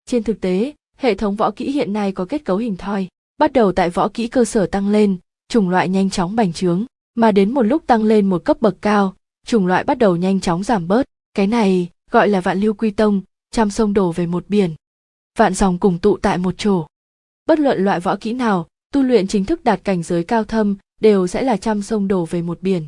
trên thực tế, hệ thống võ kỹ hiện nay có kết cấu hình thoi, bắt đầu tại võ kỹ cơ sở tăng lên, chủng loại nhanh chóng bành trướng, mà đến một lúc tăng lên một cấp bậc cao, chủng loại bắt đầu nhanh chóng giảm bớt. Cái này gọi là vạn lưu quy tông, trăm sông đổ về một biển. Vạn dòng cùng tụ tại một chỗ. Bất luận loại võ kỹ nào, tu luyện chính thức đạt cảnh giới cao thâm, đều sẽ là trăm sông đổ về một biển.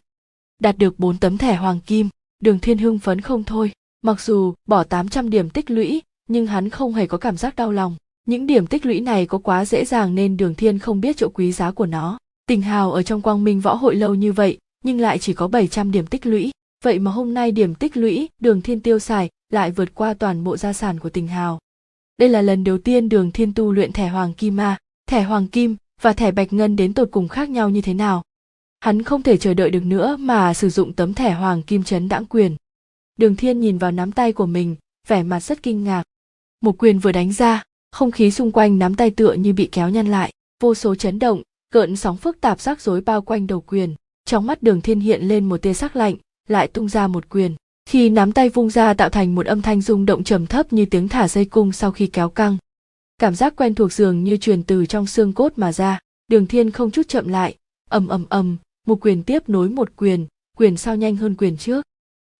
Đạt được bốn tấm thẻ hoàng kim, đường thiên hưng phấn không thôi. Mặc dù bỏ 800 điểm tích lũy nhưng hắn không hề có cảm giác đau lòng. Những điểm tích lũy này có quá dễ dàng nên đường thiên không biết chỗ quý giá của nó. Tình hào ở trong quang minh võ hội lâu như vậy, nhưng lại chỉ có 700 điểm tích lũy. Vậy mà hôm nay điểm tích lũy, đường thiên tiêu xài, lại vượt qua toàn bộ gia sản của tình hào. Đây là lần đầu tiên đường thiên tu luyện thẻ hoàng kim ma, thẻ hoàng kim và thẻ bạch ngân đến tột cùng khác nhau như thế nào. Hắn không thể chờ đợi được nữa mà sử dụng tấm thẻ hoàng kim chấn đãng quyền. Đường thiên nhìn vào nắm tay của mình, vẻ mặt rất kinh ngạc một quyền vừa đánh ra, không khí xung quanh nắm tay tựa như bị kéo nhăn lại, vô số chấn động, gợn sóng phức tạp rắc rối bao quanh đầu quyền. Trong mắt đường thiên hiện lên một tia sắc lạnh, lại tung ra một quyền. Khi nắm tay vung ra tạo thành một âm thanh rung động trầm thấp như tiếng thả dây cung sau khi kéo căng. Cảm giác quen thuộc dường như truyền từ trong xương cốt mà ra. Đường thiên không chút chậm lại, ầm ầm ầm, một quyền tiếp nối một quyền quyền sau nhanh hơn quyền trước.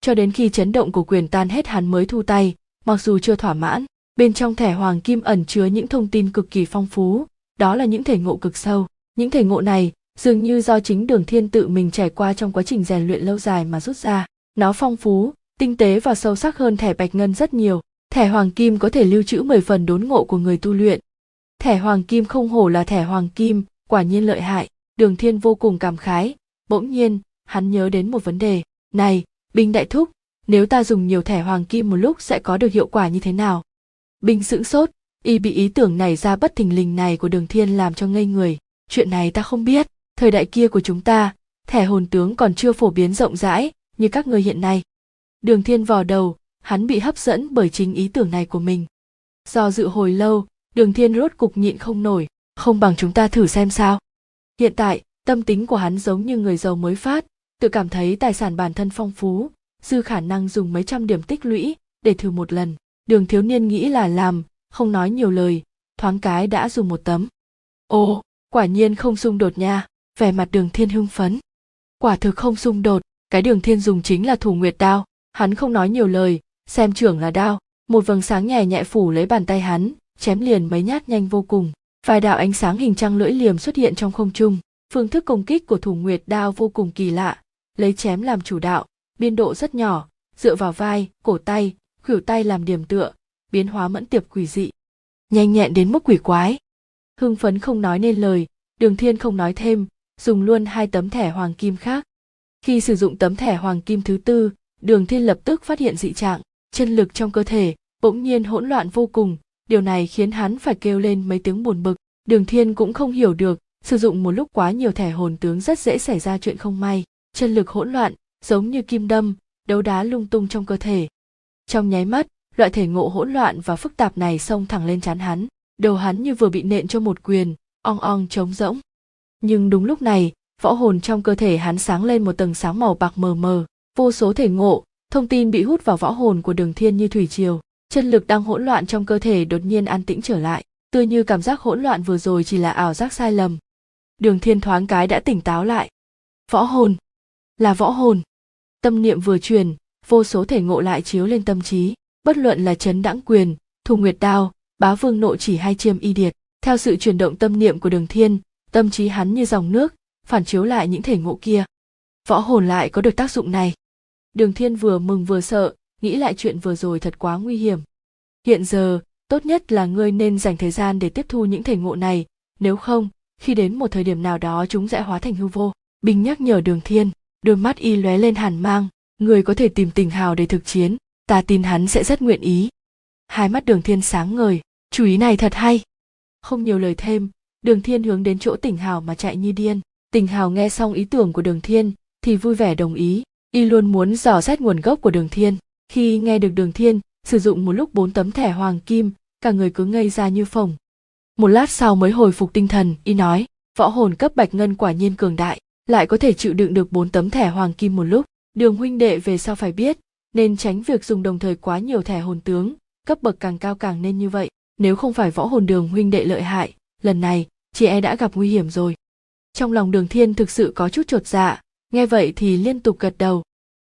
Cho đến khi chấn động của quyền tan hết hắn mới thu tay, mặc dù chưa thỏa mãn bên trong thẻ hoàng kim ẩn chứa những thông tin cực kỳ phong phú. Đó là những thể ngộ cực sâu. Những thể ngộ này dường như do chính đường thiên tự mình trải qua trong quá trình rèn luyện lâu dài mà rút ra. Nó phong phú, tinh tế và sâu sắc hơn thẻ bạch ngân rất nhiều. Thẻ hoàng kim có thể lưu trữ 10 phần đốn ngộ của người tu luyện. Thẻ hoàng kim không hổ là thẻ hoàng kim, quả nhiên lợi hại. Đường thiên vô cùng cảm khái. Bỗng nhiên, hắn nhớ đến một vấn đề. Này binh đại thúc, nếu ta dùng nhiều thẻ hoàng kim một lúc sẽ có được hiệu quả như thế nào? Bình sững sốt, y bị ý tưởng này ra bất thình lình này của đường thiên làm cho ngây người. Chuyện này ta không biết, thời đại kia của chúng ta, thẻ hồn tướng còn chưa phổ biến rộng rãi như các người hiện nay. Đường thiên vò đầu, hắn bị hấp dẫn bởi chính ý tưởng này của mình. Do dự hồi lâu, đường thiên rốt cục nhịn không nổi, không bằng chúng ta thử xem sao. Hiện tại, tâm tính của hắn giống như người giàu mới phát, tự cảm thấy tài sản bản thân phong phú, dư khả năng dùng mấy trăm điểm tích lũy để thử một lần đường thiếu niên nghĩ là làm, không nói nhiều lời, thoáng cái đã dùng một tấm. Ồ, quả nhiên không xung đột nha, vẻ mặt đường thiên hưng phấn. Quả thực không xung đột, cái đường thiên dùng chính là thủ nguyệt đao, hắn không nói nhiều lời, xem trưởng là đao. Một vầng sáng nhẹ nhẹ phủ lấy bàn tay hắn, chém liền mấy nhát nhanh vô cùng. Vài đạo ánh sáng hình trăng lưỡi liềm xuất hiện trong không trung, phương thức công kích của thủ nguyệt đao vô cùng kỳ lạ, lấy chém làm chủ đạo, biên độ rất nhỏ, dựa vào vai, cổ tay khuỷu tay làm điểm tựa, biến hóa mẫn tiệp quỷ dị. Nhanh nhẹn đến mức quỷ quái. Hưng phấn không nói nên lời, đường thiên không nói thêm, dùng luôn hai tấm thẻ hoàng kim khác. Khi sử dụng tấm thẻ hoàng kim thứ tư, đường thiên lập tức phát hiện dị trạng, chân lực trong cơ thể bỗng nhiên hỗn loạn vô cùng. Điều này khiến hắn phải kêu lên mấy tiếng buồn bực. Đường thiên cũng không hiểu được, sử dụng một lúc quá nhiều thẻ hồn tướng rất dễ xảy ra chuyện không may. Chân lực hỗn loạn, giống như kim đâm, đấu đá lung tung trong cơ thể trong nháy mắt, loại thể ngộ hỗn loạn và phức tạp này xông thẳng lên chán hắn, đầu hắn như vừa bị nện cho một quyền, ong ong trống rỗng. Nhưng đúng lúc này, võ hồn trong cơ thể hắn sáng lên một tầng sáng màu bạc mờ mờ, vô số thể ngộ, thông tin bị hút vào võ hồn của đường thiên như thủy triều, chân lực đang hỗn loạn trong cơ thể đột nhiên an tĩnh trở lại tươi như cảm giác hỗn loạn vừa rồi chỉ là ảo giác sai lầm. Đường thiên thoáng cái đã tỉnh táo lại. Võ hồn? Là võ hồn. Tâm niệm vừa truyền vô số thể ngộ lại chiếu lên tâm trí, bất luận là chấn đãng quyền thu nguyệt đao, bá vương nội chỉ hay chiêm y điệt. Theo sự chuyển động tâm niệm của đường thiên, tâm trí hắn như dòng nước, phản chiếu lại những thể ngộ kia. Võ hồn lại có được tác dụng này. Đường thiên vừa mừng vừa sợ, nghĩ lại chuyện vừa rồi thật quá nguy hiểm. Hiện giờ, tốt nhất là ngươi nên dành thời gian để tiếp thu những thể ngộ này, nếu không, khi đến một thời điểm nào đó chúng sẽ hóa thành hư vô. Bình nhắc nhở đường thiên, đôi mắt y lóe lên hàn mang người có thể tìm tình hào để thực chiến, ta tin hắn sẽ rất nguyện ý. Hai mắt đường thiên sáng ngời, chú ý này thật hay. Không nhiều lời thêm, đường thiên hướng đến chỗ tỉnh hào mà chạy như điên. Tỉnh hào nghe xong ý tưởng của đường thiên, thì vui vẻ đồng ý. Y luôn muốn dò xét nguồn gốc của đường thiên. Khi nghe được đường thiên, sử dụng một lúc bốn tấm thẻ hoàng kim, cả người cứ ngây ra như phồng. Một lát sau mới hồi phục tinh thần, y nói, võ hồn cấp bạch ngân quả nhiên cường đại, lại có thể chịu đựng được bốn tấm thẻ hoàng kim một lúc đường huynh đệ về sau phải biết, nên tránh việc dùng đồng thời quá nhiều thẻ hồn tướng, cấp bậc càng cao càng nên như vậy. Nếu không phải võ hồn đường huynh đệ lợi hại, lần này, chị e đã gặp nguy hiểm rồi. Trong lòng đường thiên thực sự có chút chột dạ nghe vậy thì liên tục gật đầu.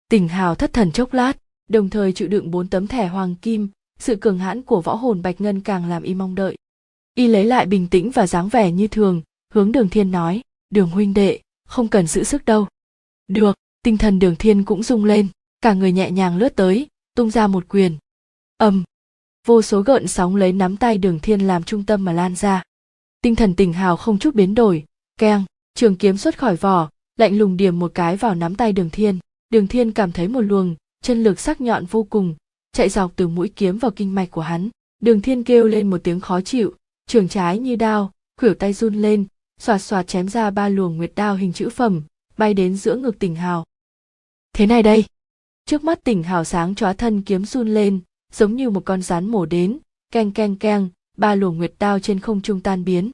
Tỉnh hào thất thần chốc lát, đồng thời chịu đựng bốn tấm thẻ hoàng kim, sự cường hãn của võ hồn bạch ngân càng làm y mong đợi. Y lấy lại bình tĩnh và dáng vẻ như thường, hướng đường thiên nói, đường huynh đệ, không cần giữ sức đâu. Được tinh thần đường thiên cũng rung lên, cả người nhẹ nhàng lướt tới, tung ra một quyền. Ầm. Vô số gợn sóng lấy nắm tay đường thiên làm trung tâm mà lan ra. Tinh thần tỉnh hào không chút biến đổi, keng, trường kiếm xuất khỏi vỏ, lạnh lùng điểm một cái vào nắm tay đường thiên. Đường thiên cảm thấy một luồng, chân lực sắc nhọn vô cùng, chạy dọc từ mũi kiếm vào kinh mạch của hắn. Đường thiên kêu lên một tiếng khó chịu, trường trái như đao, khuỷu tay run lên, xoạt xoạt chém ra ba luồng nguyệt đao hình chữ phẩm, bay đến giữa ngực tỉnh hào thế này đây. Trước mắt tỉnh hào sáng chóa thân kiếm run lên, giống như một con rắn mổ đến, keng keng keng, ba luồng nguyệt đao trên không trung tan biến.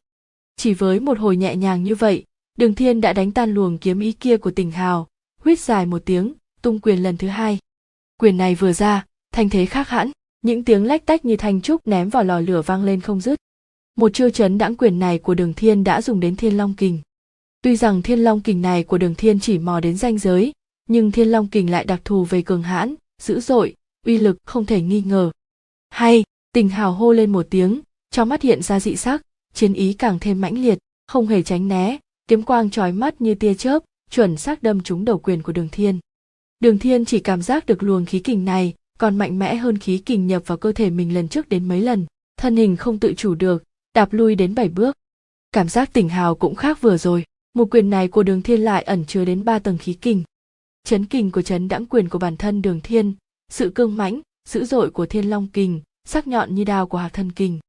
Chỉ với một hồi nhẹ nhàng như vậy, đường thiên đã đánh tan luồng kiếm ý kia của tỉnh hào huýt dài một tiếng, tung quyền lần thứ hai. Quyền này vừa ra, thanh thế khác hẳn, những tiếng lách tách như thanh trúc ném vào lò lửa vang lên không dứt. Một chiêu chấn đãng quyền này của đường thiên đã dùng đến thiên long kình. Tuy rằng thiên long kình này của đường thiên chỉ mò đến danh giới nhưng thiên long kình lại đặc thù về cường hãn, dữ dội, uy lực không thể nghi ngờ. Hay, tình hào hô lên một tiếng, trong mắt hiện ra dị sắc, chiến ý càng thêm mãnh liệt, không hề tránh né, kiếm quang trói mắt như tia chớp, chuẩn xác đâm trúng đầu quyền của đường thiên. Đường thiên chỉ cảm giác được luồng khí kình này, còn mạnh mẽ hơn khí kình nhập vào cơ thể mình lần trước đến mấy lần, thân hình không tự chủ được, đạp lui đến bảy bước. Cảm giác tỉnh hào cũng khác vừa rồi, một quyền này của đường thiên lại ẩn chứa đến ba tầng khí kình chấn kình của chấn đãng quyền của bản thân đường thiên, sự cương mãnh, dữ dội của thiên long kình, sắc nhọn như đao của hạc thân kình.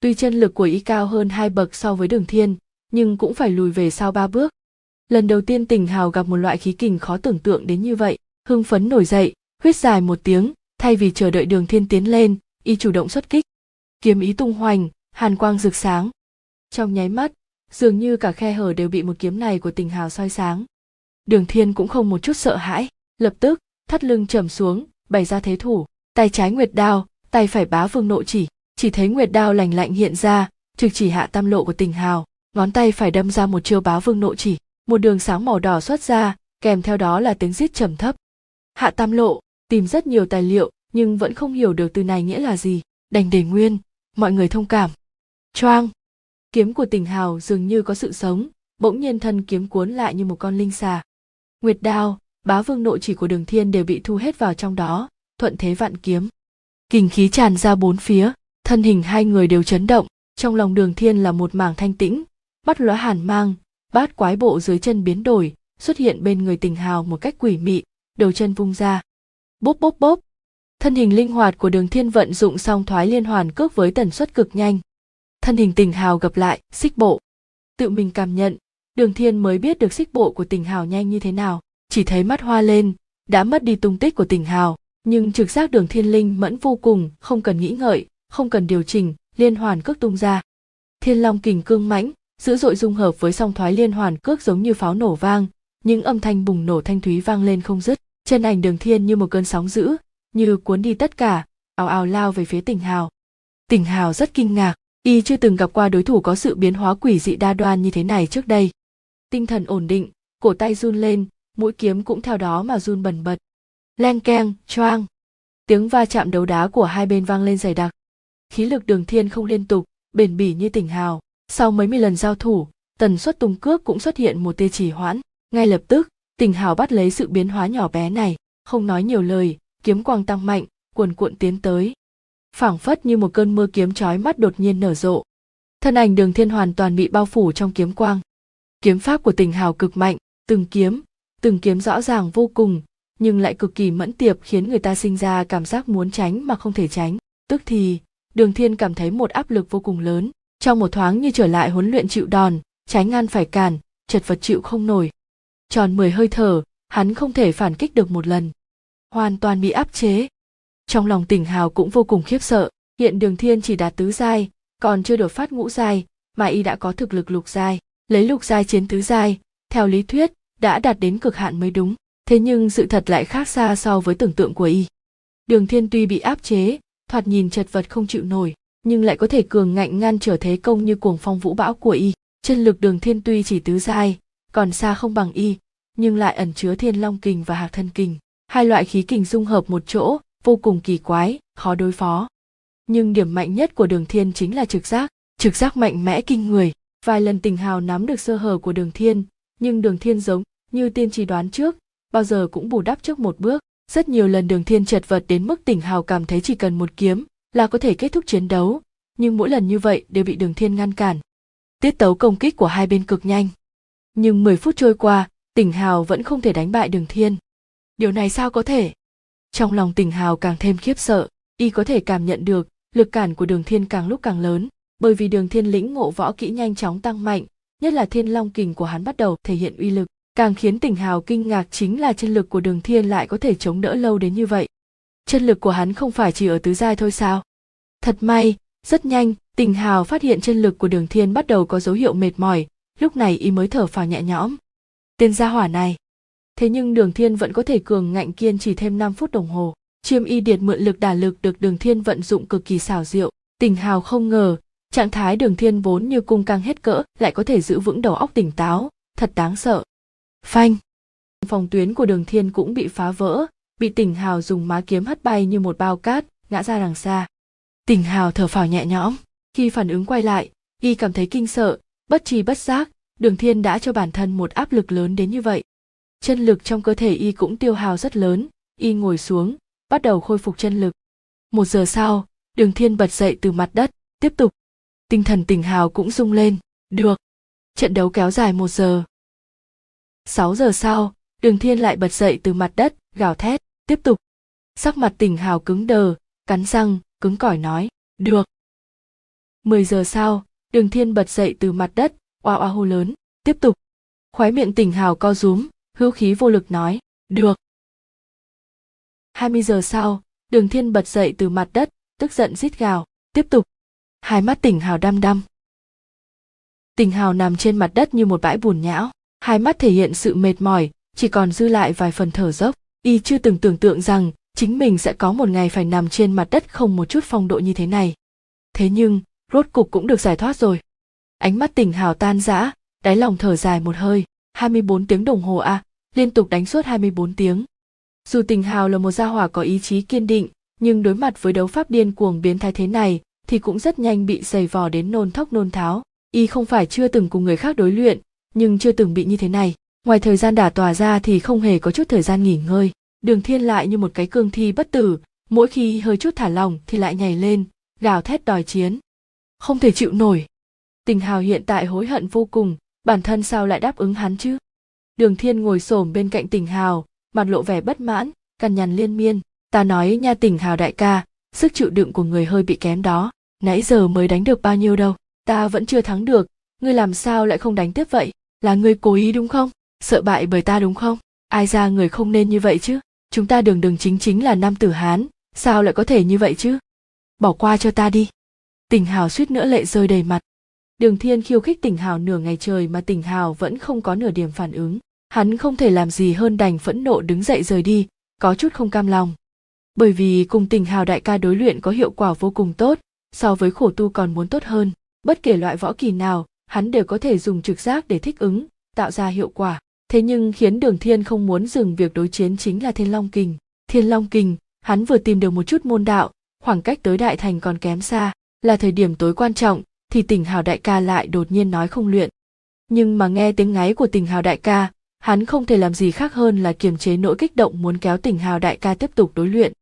Tuy chân lực của y cao hơn hai bậc so với đường thiên, nhưng cũng phải lùi về sau ba bước. Lần đầu tiên tỉnh hào gặp một loại khí kình khó tưởng tượng đến như vậy, hưng phấn nổi dậy, huyết dài một tiếng, thay vì chờ đợi đường thiên tiến lên, y chủ động xuất kích. Kiếm ý tung hoành, hàn quang rực sáng. Trong nháy mắt, dường như cả khe hở đều bị một kiếm này của tình hào soi sáng đường thiên cũng không một chút sợ hãi, lập tức, thắt lưng trầm xuống, bày ra thế thủ, tay trái nguyệt đao, tay phải bá vương nộ chỉ chỉ thấy nguyệt đao lành lạnh hiện ra, trực chỉ hạ tam lộ của tình hào, ngón tay phải đâm ra một chiêu bá vương nộ chỉ, một đường sáng màu đỏ xuất ra, kèm theo đó là tiếng rít trầm thấp. Hạ tam lộ, tìm rất nhiều tài liệu, nhưng vẫn không hiểu được từ này nghĩa là gì, đành để nguyên, mọi người thông cảm. Choang! Kiếm của tình hào dường như có sự sống, bỗng nhiên thân kiếm cuốn lại như một con linh xà nguyệt đao bá vương nội chỉ của đường thiên đều bị thu hết vào trong đó, thuận thế vạn kiếm. Kình khí tràn ra bốn phía, thân hình hai người đều chấn động, trong lòng đường thiên là một mảng thanh tĩnh, bắt lóa hàn mang, bát quái bộ dưới chân biến đổi, xuất hiện bên người tình hào một cách quỷ mị, đầu chân vung ra. Bốp bốp bốp. Thân hình linh hoạt của đường thiên vận dụng song thoái liên hoàn cước với tần suất cực nhanh. Thân hình tình hào gặp lại, xích bộ. Tự mình cảm nhận đường thiên mới biết được xích bộ của tình hào nhanh như thế nào, chỉ thấy mắt hoa lên, đã mất đi tung tích của tình hào, nhưng trực giác đường thiên linh mẫn vô cùng, không cần nghĩ ngợi, không cần điều chỉnh, liên hoàn cước tung ra. Thiên long kình cương mãnh, dữ dội dung hợp với song thoái liên hoàn cước giống như pháo nổ vang, những âm thanh bùng nổ thanh thúy vang lên không dứt. Chân ảnh đường thiên như một cơn sóng dữ, như cuốn đi tất cả, ào ào lao về phía tỉnh hào. Tỉnh hào rất kinh ngạc, y chưa từng gặp qua đối thủ có sự biến hóa quỷ dị đa đoan như thế này trước đây tinh thần ổn định, cổ tay run lên, mũi kiếm cũng theo đó mà run bần bật. Leng keng, choang. Tiếng va chạm đấu đá của hai bên vang lên dày đặc. Khí lực đường thiên không liên tục, bền bỉ như tỉnh hào. Sau mấy mươi lần giao thủ, tần suất tung cước cũng xuất hiện một tia trì hoãn. Ngay lập tức tình hào bắt lấy sự biến hóa nhỏ bé này. Không nói nhiều lời, kiếm quang tăng mạnh, cuồn cuộn tiến tới. Phảng phất như một cơn mưa kiếm chói mắt đột nhiên nở rộ. Thân ảnh đường thiên hoàn toàn bị bao phủ trong kiếm quang kiếm pháp của tình hào cực mạnh, từng kiếm từng kiếm rõ ràng vô cùng, nhưng lại cực kỳ mẫn tiệp khiến người ta sinh ra cảm giác muốn tránh mà không thể tránh. Tức thì, đường thiên cảm thấy một áp lực vô cùng lớn. Trong một thoáng như trở lại huấn luyện chịu đòn, trái ngăn phải cản, chật vật chịu không nổi. Tròn 10 hơi thở, hắn không thể phản kích được một lần. Hoàn toàn bị áp chế. Trong lòng tỉnh hào cũng vô cùng khiếp sợ, hiện đường thiên chỉ đạt tứ giai, còn chưa đột phát ngũ giai, mà y đã có thực lực lục giai lấy lục giai chiến tứ giai, theo lý thuyết, đã đạt đến cực hạn mới đúng, thế nhưng sự thật lại khác xa so với tưởng tượng của y. Đường thiên tuy bị áp chế, thoạt nhìn chật vật không chịu nổi, nhưng lại có thể cường ngạnh ngăn trở thế công như cuồng phong vũ bão của y. Chân lực đường thiên tuy chỉ tứ giai, còn xa không bằng y, nhưng lại ẩn chứa thiên long kình và hạc thân kình. Hai loại khí kình dung hợp một chỗ, vô cùng kỳ quái, khó đối phó. Nhưng điểm mạnh nhất của đường thiên chính là trực giác trực giác mạnh mẽ kinh người vài lần tình hào nắm được sơ hở của đường thiên, nhưng đường thiên giống như tiên tri đoán trước, bao giờ cũng bù đắp trước một bước. Rất nhiều lần đường thiên chật vật đến mức tỉnh hào cảm thấy chỉ cần một kiếm là có thể kết thúc chiến đấu, nhưng mỗi lần như vậy đều bị đường thiên ngăn cản. Tiết tấu công kích của hai bên cực nhanh. Nhưng 10 phút trôi qua tỉnh hào vẫn không thể đánh bại đường thiên. Điều này sao có thể? Trong lòng tỉnh hào càng thêm khiếp sợ, y có thể cảm nhận được lực cản của đường thiên càng lúc càng lớn bởi vì đường thiên lĩnh ngộ võ kỹ nhanh chóng tăng mạnh, nhất là thiên long kình của hắn bắt đầu thể hiện uy lực. Càng khiến tỉnh hào kinh ngạc chính là chân lực của đường thiên lại có thể chống đỡ lâu đến như vậy. Chân lực của hắn không phải chỉ ở tứ giai thôi sao? Thật may, rất nhanh, tỉnh hào phát hiện chân lực của đường thiên bắt đầu có dấu hiệu mệt mỏi, lúc này y mới thở phào nhẹ nhõm. Tên gia hỏa này. Thế nhưng đường thiên vẫn có thể cường ngạnh kiên trì thêm 5 phút đồng hồ. Chiêm y điệt mượn lực đả lực được đường thiên vận dụng cực kỳ xảo diệu. Tỉnh hào không ngờ trạng thái đường thiên vốn như cung căng hết cỡ, lại có thể giữ vững đầu óc tỉnh táo, thật đáng sợ. Phanh. Phòng tuyến của đường thiên cũng bị phá vỡ, bị tỉnh hào dùng má kiếm hất bay như một bao cát, ngã ra đằng xa. Tỉnh hào thở phào nhẹ nhõm, khi phản ứng quay lại, y cảm thấy kinh sợ, bất tri bất giác, đường thiên đã cho bản thân một áp lực lớn đến như vậy. Chân lực trong cơ thể y cũng tiêu hao rất lớn, y ngồi xuống, bắt đầu khôi phục chân lực. Một giờ sau, đường thiên bật dậy từ mặt đất, tiếp tục tinh thần tỉnh hào cũng rung lên được trận đấu kéo dài một giờ 6 giờ sau, Đường Thiên lại bật dậy từ mặt đất, gào thét, tiếp tục. Sắc mặt tỉnh hào cứng đờ, cắn răng, cứng cỏi nói, được. 10 giờ sau, Đường Thiên bật dậy từ mặt đất, oa oa hô lớn, tiếp tục. Khóe miệng tỉnh hào co rúm, hữu khí vô lực nói, được. 20 giờ sau, Đường Thiên bật dậy từ mặt đất, tức giận rít gào, tiếp tục. Hai mắt tỉnh hào đăm đăm. Tỉnh hào nằm trên mặt đất như một bãi bùn nhão. Hai mắt thể hiện sự mệt mỏi chỉ còn dư lại vài phần thở dốc. Y chưa từng tưởng tượng rằng chính mình sẽ có một ngày phải nằm trên mặt đất không một chút phong độ như thế này. Thế nhưng rốt cục cũng được giải thoát rồi. Ánh mắt tỉnh hào tan rã đáy lòng thở dài một hơi. 24 tiếng đồng hồ à, liên tục đánh suốt 24 tiếng. Dù tình hào là một gia hỏa có ý chí kiên định, nhưng đối mặt với đấu pháp điên cuồng biến thái thế này thì cũng rất nhanh bị giày vò đến nôn thóc nôn tháo. Y không phải chưa từng cùng người khác đối luyện, nhưng chưa từng bị như thế này. Ngoài thời gian đả tòa ra thì không hề có chút thời gian nghỉ ngơi. Đường thiên lại như một cái cương thi bất tử mỗi khi hơi chút thả lỏng thì lại nhảy lên gào thét đòi chiến. Không thể chịu nổi. Tình hào hiện tại hối hận vô cùng bản thân sao lại đáp ứng hắn chứ? Đường thiên ngồi xổm bên cạnh tình hào mặt lộ vẻ bất mãn cằn nhằn liên miên. Ta nói nha tình hào đại ca sức chịu đựng của người hơi bị kém đó nãy giờ mới đánh được bao nhiêu đâu, ta vẫn chưa thắng được. Ngươi làm sao lại không đánh tiếp vậy? Là ngươi cố ý đúng không? Sợ bại bởi ta đúng không? Ai ra người không nên như vậy chứ? Chúng ta đường đường chính chính là nam tử hán, sao lại có thể như vậy chứ? Bỏ qua cho ta đi. Tỉnh hào suýt nữa lệ rơi đầy mặt. Đường thiên khiêu khích tỉnh hào nửa ngày trời mà tỉnh hào vẫn không có nửa điểm phản ứng. Hắn không thể làm gì hơn đành phẫn nộ đứng dậy rời đi, có chút không cam lòng. Bởi vì cùng tỉnh hào đại ca đối luyện có hiệu quả vô cùng tốt so với khổ tu còn muốn tốt hơn, bất kể loại võ kỳ nào, hắn đều có thể dùng trực giác để thích ứng, tạo ra hiệu quả. Thế nhưng khiến đường thiên không muốn dừng việc đối chiến chính là thiên long kình. Thiên long kình, hắn vừa tìm được một chút môn đạo, khoảng cách tới đại thành còn kém xa, là thời điểm tối quan trọng, thì tỉnh hào đại ca lại đột nhiên nói không luyện. Nhưng mà nghe tiếng ngáy của tỉnh hào đại ca, hắn không thể làm gì khác hơn là kiềm chế nỗi kích động muốn kéo tỉnh hào đại ca tiếp tục đối luyện.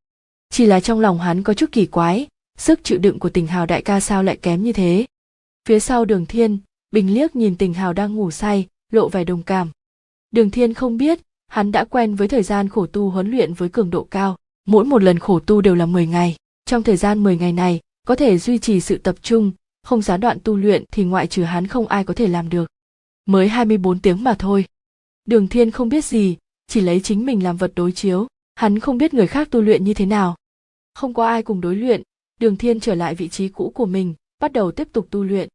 Chỉ là trong lòng hắn có chút kỳ quái sức chịu đựng của tình hào đại ca sao lại kém như thế? Phía sau đường thiên, bình liếc nhìn tình hào đang ngủ say, lộ vẻ đồng cảm. Đường thiên không biết, hắn đã quen với thời gian khổ tu huấn luyện với cường độ cao. Mỗi một lần khổ tu đều là 10 ngày. Trong thời gian 10 ngày này, có thể duy trì sự tập trung, không gián đoạn tu luyện thì ngoại trừ hắn không ai có thể làm được. Mới 24 tiếng mà thôi. Đường thiên không biết gì, chỉ lấy chính mình làm vật đối chiếu. Hắn không biết người khác tu luyện như thế nào. Không có ai cùng đối luyện đường thiên trở lại vị trí cũ của mình, bắt đầu tiếp tục tu luyện.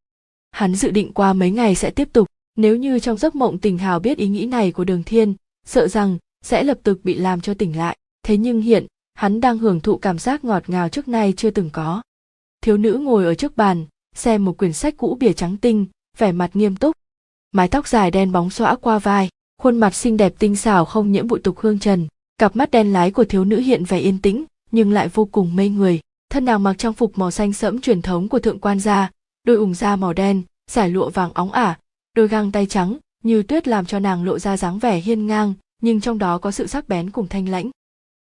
Hắn dự định qua mấy ngày sẽ tiếp tục, nếu như trong giấc mộng tình hào biết ý nghĩ này của đường thiên, sợ rằng sẽ lập tức bị làm cho tỉnh lại. Thế nhưng hiện, hắn đang hưởng thụ cảm giác ngọt ngào trước nay chưa từng có. Thiếu nữ ngồi ở trước bàn, xem một quyển sách cũ bìa trắng tinh, vẻ mặt nghiêm túc. Mái tóc dài đen bóng xõa qua vai, khuôn mặt xinh đẹp tinh xảo không nhiễm bụi tục hương trần. Cặp mắt đen lái của thiếu nữ hiện vẻ yên tĩnh, nhưng lại vô cùng mê người thân nàng mặc trang phục màu xanh sẫm truyền thống của thượng quan gia, đôi ủng da màu đen, giải lụa vàng óng ả, đôi găng tay trắng như tuyết làm cho nàng lộ ra dáng vẻ hiên ngang, nhưng trong đó có sự sắc bén cùng thanh lãnh.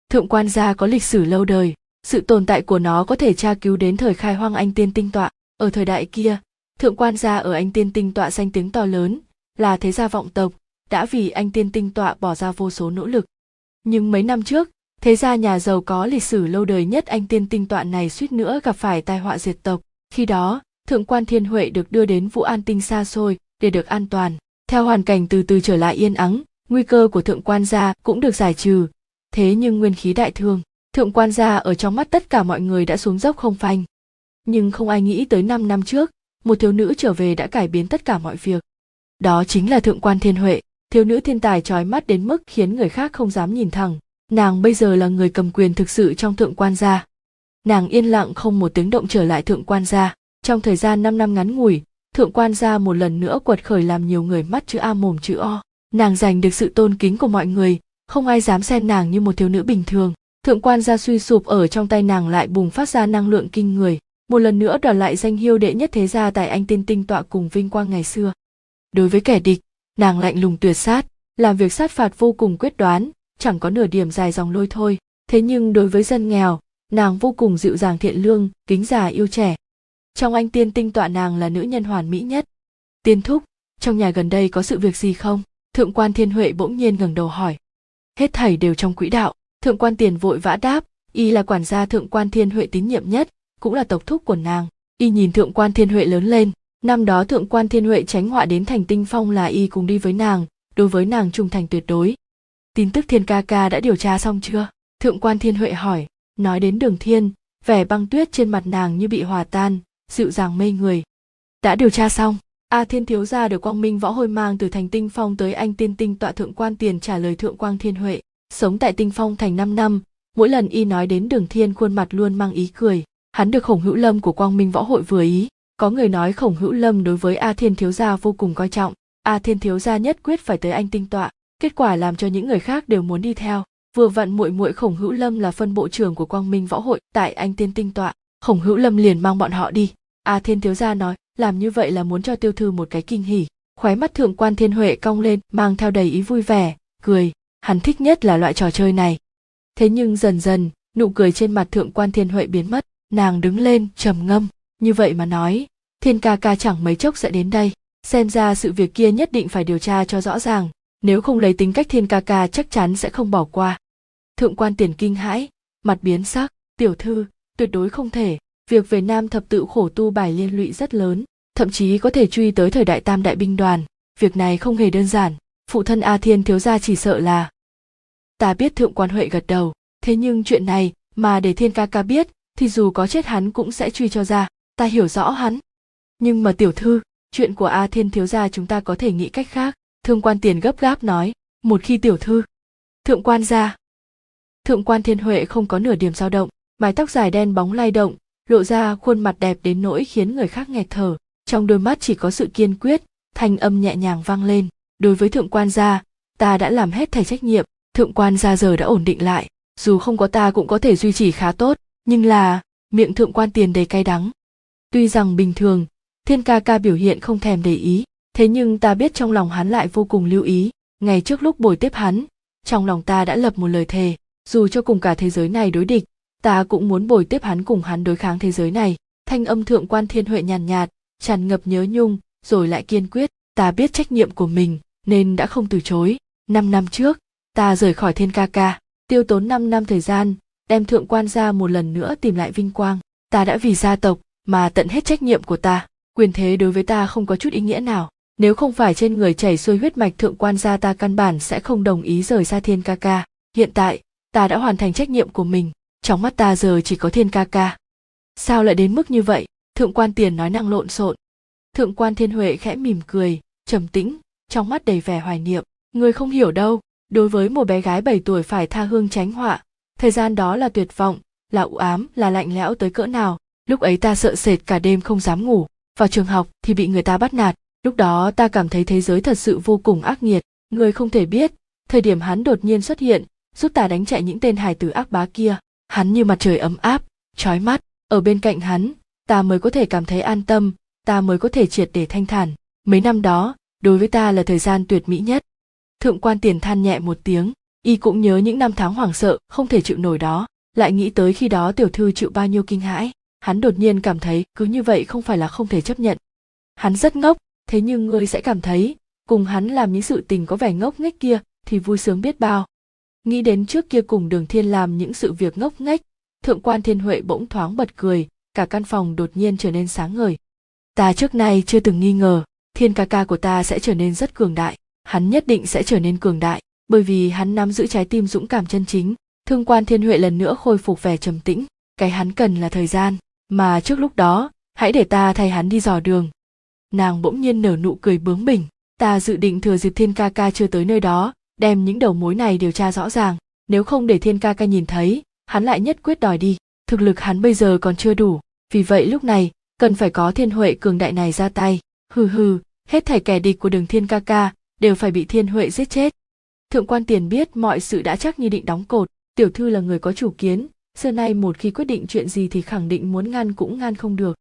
Thượng quan gia có lịch sử lâu đời, sự tồn tại của nó có thể tra cứu đến thời khai hoang anh tiên tinh tọa. Ở thời đại kia, thượng quan gia ở anh tiên tinh tọa danh tiếng to lớn, là thế gia vọng tộc, đã vì anh tiên tinh tọa bỏ ra vô số nỗ lực. Nhưng mấy năm trước thế gia nhà giàu có lịch sử lâu đời nhất anh tiên tinh tọa này suýt nữa gặp phải tai họa diệt tộc. Khi đó, thượng quan thiên huệ được đưa đến vũ an tinh xa xôi để được an toàn. Theo hoàn cảnh từ từ trở lại yên ắng, nguy cơ của thượng quan gia cũng được giải trừ. Thế nhưng nguyên khí đại thương, thượng quan gia ở trong mắt tất cả mọi người đã xuống dốc không phanh. Nhưng không ai nghĩ tới 5 năm trước, một thiếu nữ trở về đã cải biến tất cả mọi việc. Đó chính là thượng quan thiên huệ, thiếu nữ thiên tài trói mắt đến mức khiến người khác không dám nhìn thẳng nàng bây giờ là người cầm quyền thực sự trong thượng quan gia. Nàng yên lặng không một tiếng động trở lại thượng quan gia. Trong thời gian 5 năm ngắn ngủi, thượng quan gia một lần nữa quật khởi làm nhiều người mắt chữ a mồm chữ o. Nàng giành được sự tôn kính của mọi người, không ai dám xem nàng như một thiếu nữ bình thường. Thượng quan gia suy sụp ở trong tay nàng lại bùng phát ra năng lượng kinh người. Một lần nữa đoạt lại danh hiêu đệ nhất thế gia tại anh tiên tinh tọa cùng vinh quang ngày xưa. Đối với kẻ địch, nàng lạnh lùng tuyệt sát, làm việc sát phạt vô cùng quyết đoán chẳng có nửa điểm dài dòng lôi thôi. Thế nhưng đối với dân nghèo, nàng vô cùng dịu dàng thiện lương, kính già yêu trẻ. Trong anh tiên tinh tọa nàng là nữ nhân hoàn mỹ nhất. Tiên thúc, trong nhà gần đây có sự việc gì không? Thượng quan thiên huệ bỗng nhiên ngẩng đầu hỏi. Hết thảy đều trong quỹ đạo. Thượng quan tiền vội vã đáp, y là quản gia thượng quan thiên huệ tín nhiệm nhất, cũng là tộc thúc của nàng. Y nhìn thượng quan thiên huệ lớn lên. Năm đó thượng quan thiên huệ tránh họa đến thành tinh phong là y cùng đi với nàng. Đối với nàng trung thành tuyệt đối tin tức thiên ca ca đã điều tra xong chưa? Thượng quan thiên huệ hỏi, nói đến đường thiên, vẻ băng tuyết trên mặt nàng như bị hòa tan, dịu dàng mê người. Đã điều tra xong, a thiên thiếu gia được quang minh võ hôi mang từ thành tinh phong tới anh tiên tinh tọa thượng quan tiền trả lời thượng quang thiên huệ. Sống tại tinh phong thành 5 năm, mỗi lần y nói đến đường thiên khuôn mặt luôn mang ý cười. Hắn được khổng hữu lâm của quang minh võ hội vừa ý. Có người nói khổng hữu lâm đối với a thiên thiếu gia vô cùng coi trọng. A thiên thiếu gia nhất quyết phải tới anh tinh tọa kết quả làm cho những người khác đều muốn đi theo. Vừa vặn muội muội khổng hữu lâm là phân bộ trưởng của quang minh võ hội tại anh tiên tinh tọa. Khổng hữu lâm liền mang bọn họ đi. A thiên thiếu gia nói, làm như vậy là muốn cho tiêu thư một cái kinh hỉ. Khóe mắt thượng quan thiên huệ cong lên, mang theo đầy ý vui vẻ, cười. Hắn thích nhất là loại trò chơi này. Thế nhưng dần dần, nụ cười trên mặt thượng quan thiên huệ biến mất. Nàng đứng lên, trầm ngâm. Như vậy mà nói, thiên ca ca chẳng mấy chốc sẽ đến đây. Xem ra sự việc kia nhất định phải điều tra cho rõ ràng nếu không lấy tính cách thiên ca ca, chắc chắn sẽ không bỏ qua. Thượng quan tiền kinh hãi, mặt biến sắc. Tiểu thư, tuyệt đối không thể. Việc về nam thập tự khổ tu bài liên lụy rất lớn, thậm chí có thể truy tới thời đại tam đại binh đoàn. Việc này không hề đơn giản. Phụ thân a thiên thiếu gia chỉ sợ là, ta biết thượng quan huệ gật đầu. Thế nhưng chuyện này, mà để thiên ca ca biết, thì dù có chết hắn cũng sẽ truy cho ra. Ta hiểu rõ hắn. Nhưng mà tiểu thư, chuyện của a thiên thiếu gia chúng ta có thể nghĩ cách khác thương quan tiền gấp gáp nói, một khi tiểu thư, thượng quan ra. Thượng quan thiên huệ không có nửa điểm dao động, mái tóc dài đen bóng lay động, lộ ra khuôn mặt đẹp đến nỗi khiến người khác nghẹt thở. Trong đôi mắt chỉ có sự kiên quyết, thanh âm nhẹ nhàng vang lên, đối với thượng quan gia, ta đã làm hết thảy trách nhiệm, thượng quan gia giờ đã ổn định lại, dù không có ta cũng có thể duy trì khá tốt, nhưng là, miệng thượng quan tiền đầy cay đắng. Tuy rằng bình thường, thiên ca ca biểu hiện không thèm để ý thế nhưng ta biết trong lòng hắn lại vô cùng lưu ý. Ngày trước lúc bồi tiếp hắn trong lòng ta đã lập một lời thề dù cho cùng cả thế giới này đối địch ta cũng muốn bồi tiếp hắn cùng hắn đối kháng thế giới này. Thanh âm thượng quan thiên huệ nhàn nhạt, tràn ngập nhớ nhung rồi lại kiên quyết. Ta biết trách nhiệm của mình nên đã không từ chối. Năm năm trước ta rời khỏi thiên ca ca tiêu tốn năm năm thời gian đem thượng quan ra một lần nữa tìm lại vinh quang. Ta đã vì gia tộc mà tận hết trách nhiệm của ta. Quyền thế đối với ta không có chút ý nghĩa nào nếu không phải trên người chảy xuôi huyết mạch thượng quan gia ta căn bản sẽ không đồng ý rời xa thiên ca ca. Hiện tại, ta đã hoàn thành trách nhiệm của mình, trong mắt ta giờ chỉ có thiên ca ca. Sao lại đến mức như vậy? Thượng quan tiền nói năng lộn xộn. Thượng quan thiên huệ khẽ mỉm cười, trầm tĩnh, trong mắt đầy vẻ hoài niệm. Người không hiểu đâu, đối với một bé gái 7 tuổi phải tha hương tránh họa, thời gian đó là tuyệt vọng, là u ám, là lạnh lẽo tới cỡ nào. Lúc ấy ta sợ sệt cả đêm không dám ngủ. Vào trường học thì bị người ta bắt nạt lúc đó ta cảm thấy thế giới thật sự vô cùng ác nghiệt. Người không thể biết, thời điểm hắn đột nhiên xuất hiện, giúp ta đánh chạy những tên hài tử ác bá kia. Hắn như mặt trời ấm áp trói mắt. Ở bên cạnh hắn, ta mới có thể cảm thấy an tâm, ta mới có thể triệt để thanh thản. Mấy năm đó, đối với ta là thời gian tuyệt mỹ nhất. Thượng quan tiền than nhẹ một tiếng, y cũng nhớ những năm tháng hoảng sợ, không thể chịu nổi đó. Lại nghĩ tới khi đó tiểu thư chịu bao nhiêu kinh hãi, hắn đột nhiên cảm thấy cứ như vậy không phải là không thể chấp nhận. Hắn rất ngốc thế nhưng ngươi sẽ cảm thấy, cùng hắn làm những sự tình có vẻ ngốc nghếch kia, thì vui sướng biết bao. Nghĩ đến trước kia cùng đường thiên làm những sự việc ngốc nghếch, thượng quan thiên huệ bỗng thoáng bật cười, cả căn phòng đột nhiên trở nên sáng ngời. Ta trước nay chưa từng nghi ngờ, thiên ca ca của ta sẽ trở nên rất cường đại, hắn nhất định sẽ trở nên cường đại, bởi vì hắn nắm giữ trái tim dũng cảm chân chính thương quan thiên huệ lần nữa khôi phục vẻ trầm tĩnh, cái hắn cần là thời gian, mà trước lúc đó, hãy để ta thay hắn đi dò đường nàng bỗng nhiên nở nụ cười bướng bỉnh. Ta dự định thừa dịp thiên ca ca chưa tới nơi đó, đem những đầu mối này điều tra rõ ràng. Nếu không để thiên ca ca nhìn thấy, hắn lại nhất quyết đòi đi. Thực lực hắn bây giờ còn chưa đủ. Vì vậy lúc này, cần phải có thiên huệ cường đại này ra tay. Hừ hừ, hết thảy kẻ địch của đường thiên ca ca đều phải bị thiên huệ giết chết. Thượng quan tiền biết mọi sự đã chắc như định đóng cột. Tiểu thư là người có chủ kiến, xưa nay một khi quyết định chuyện gì thì khẳng định muốn ngăn cũng ngăn không được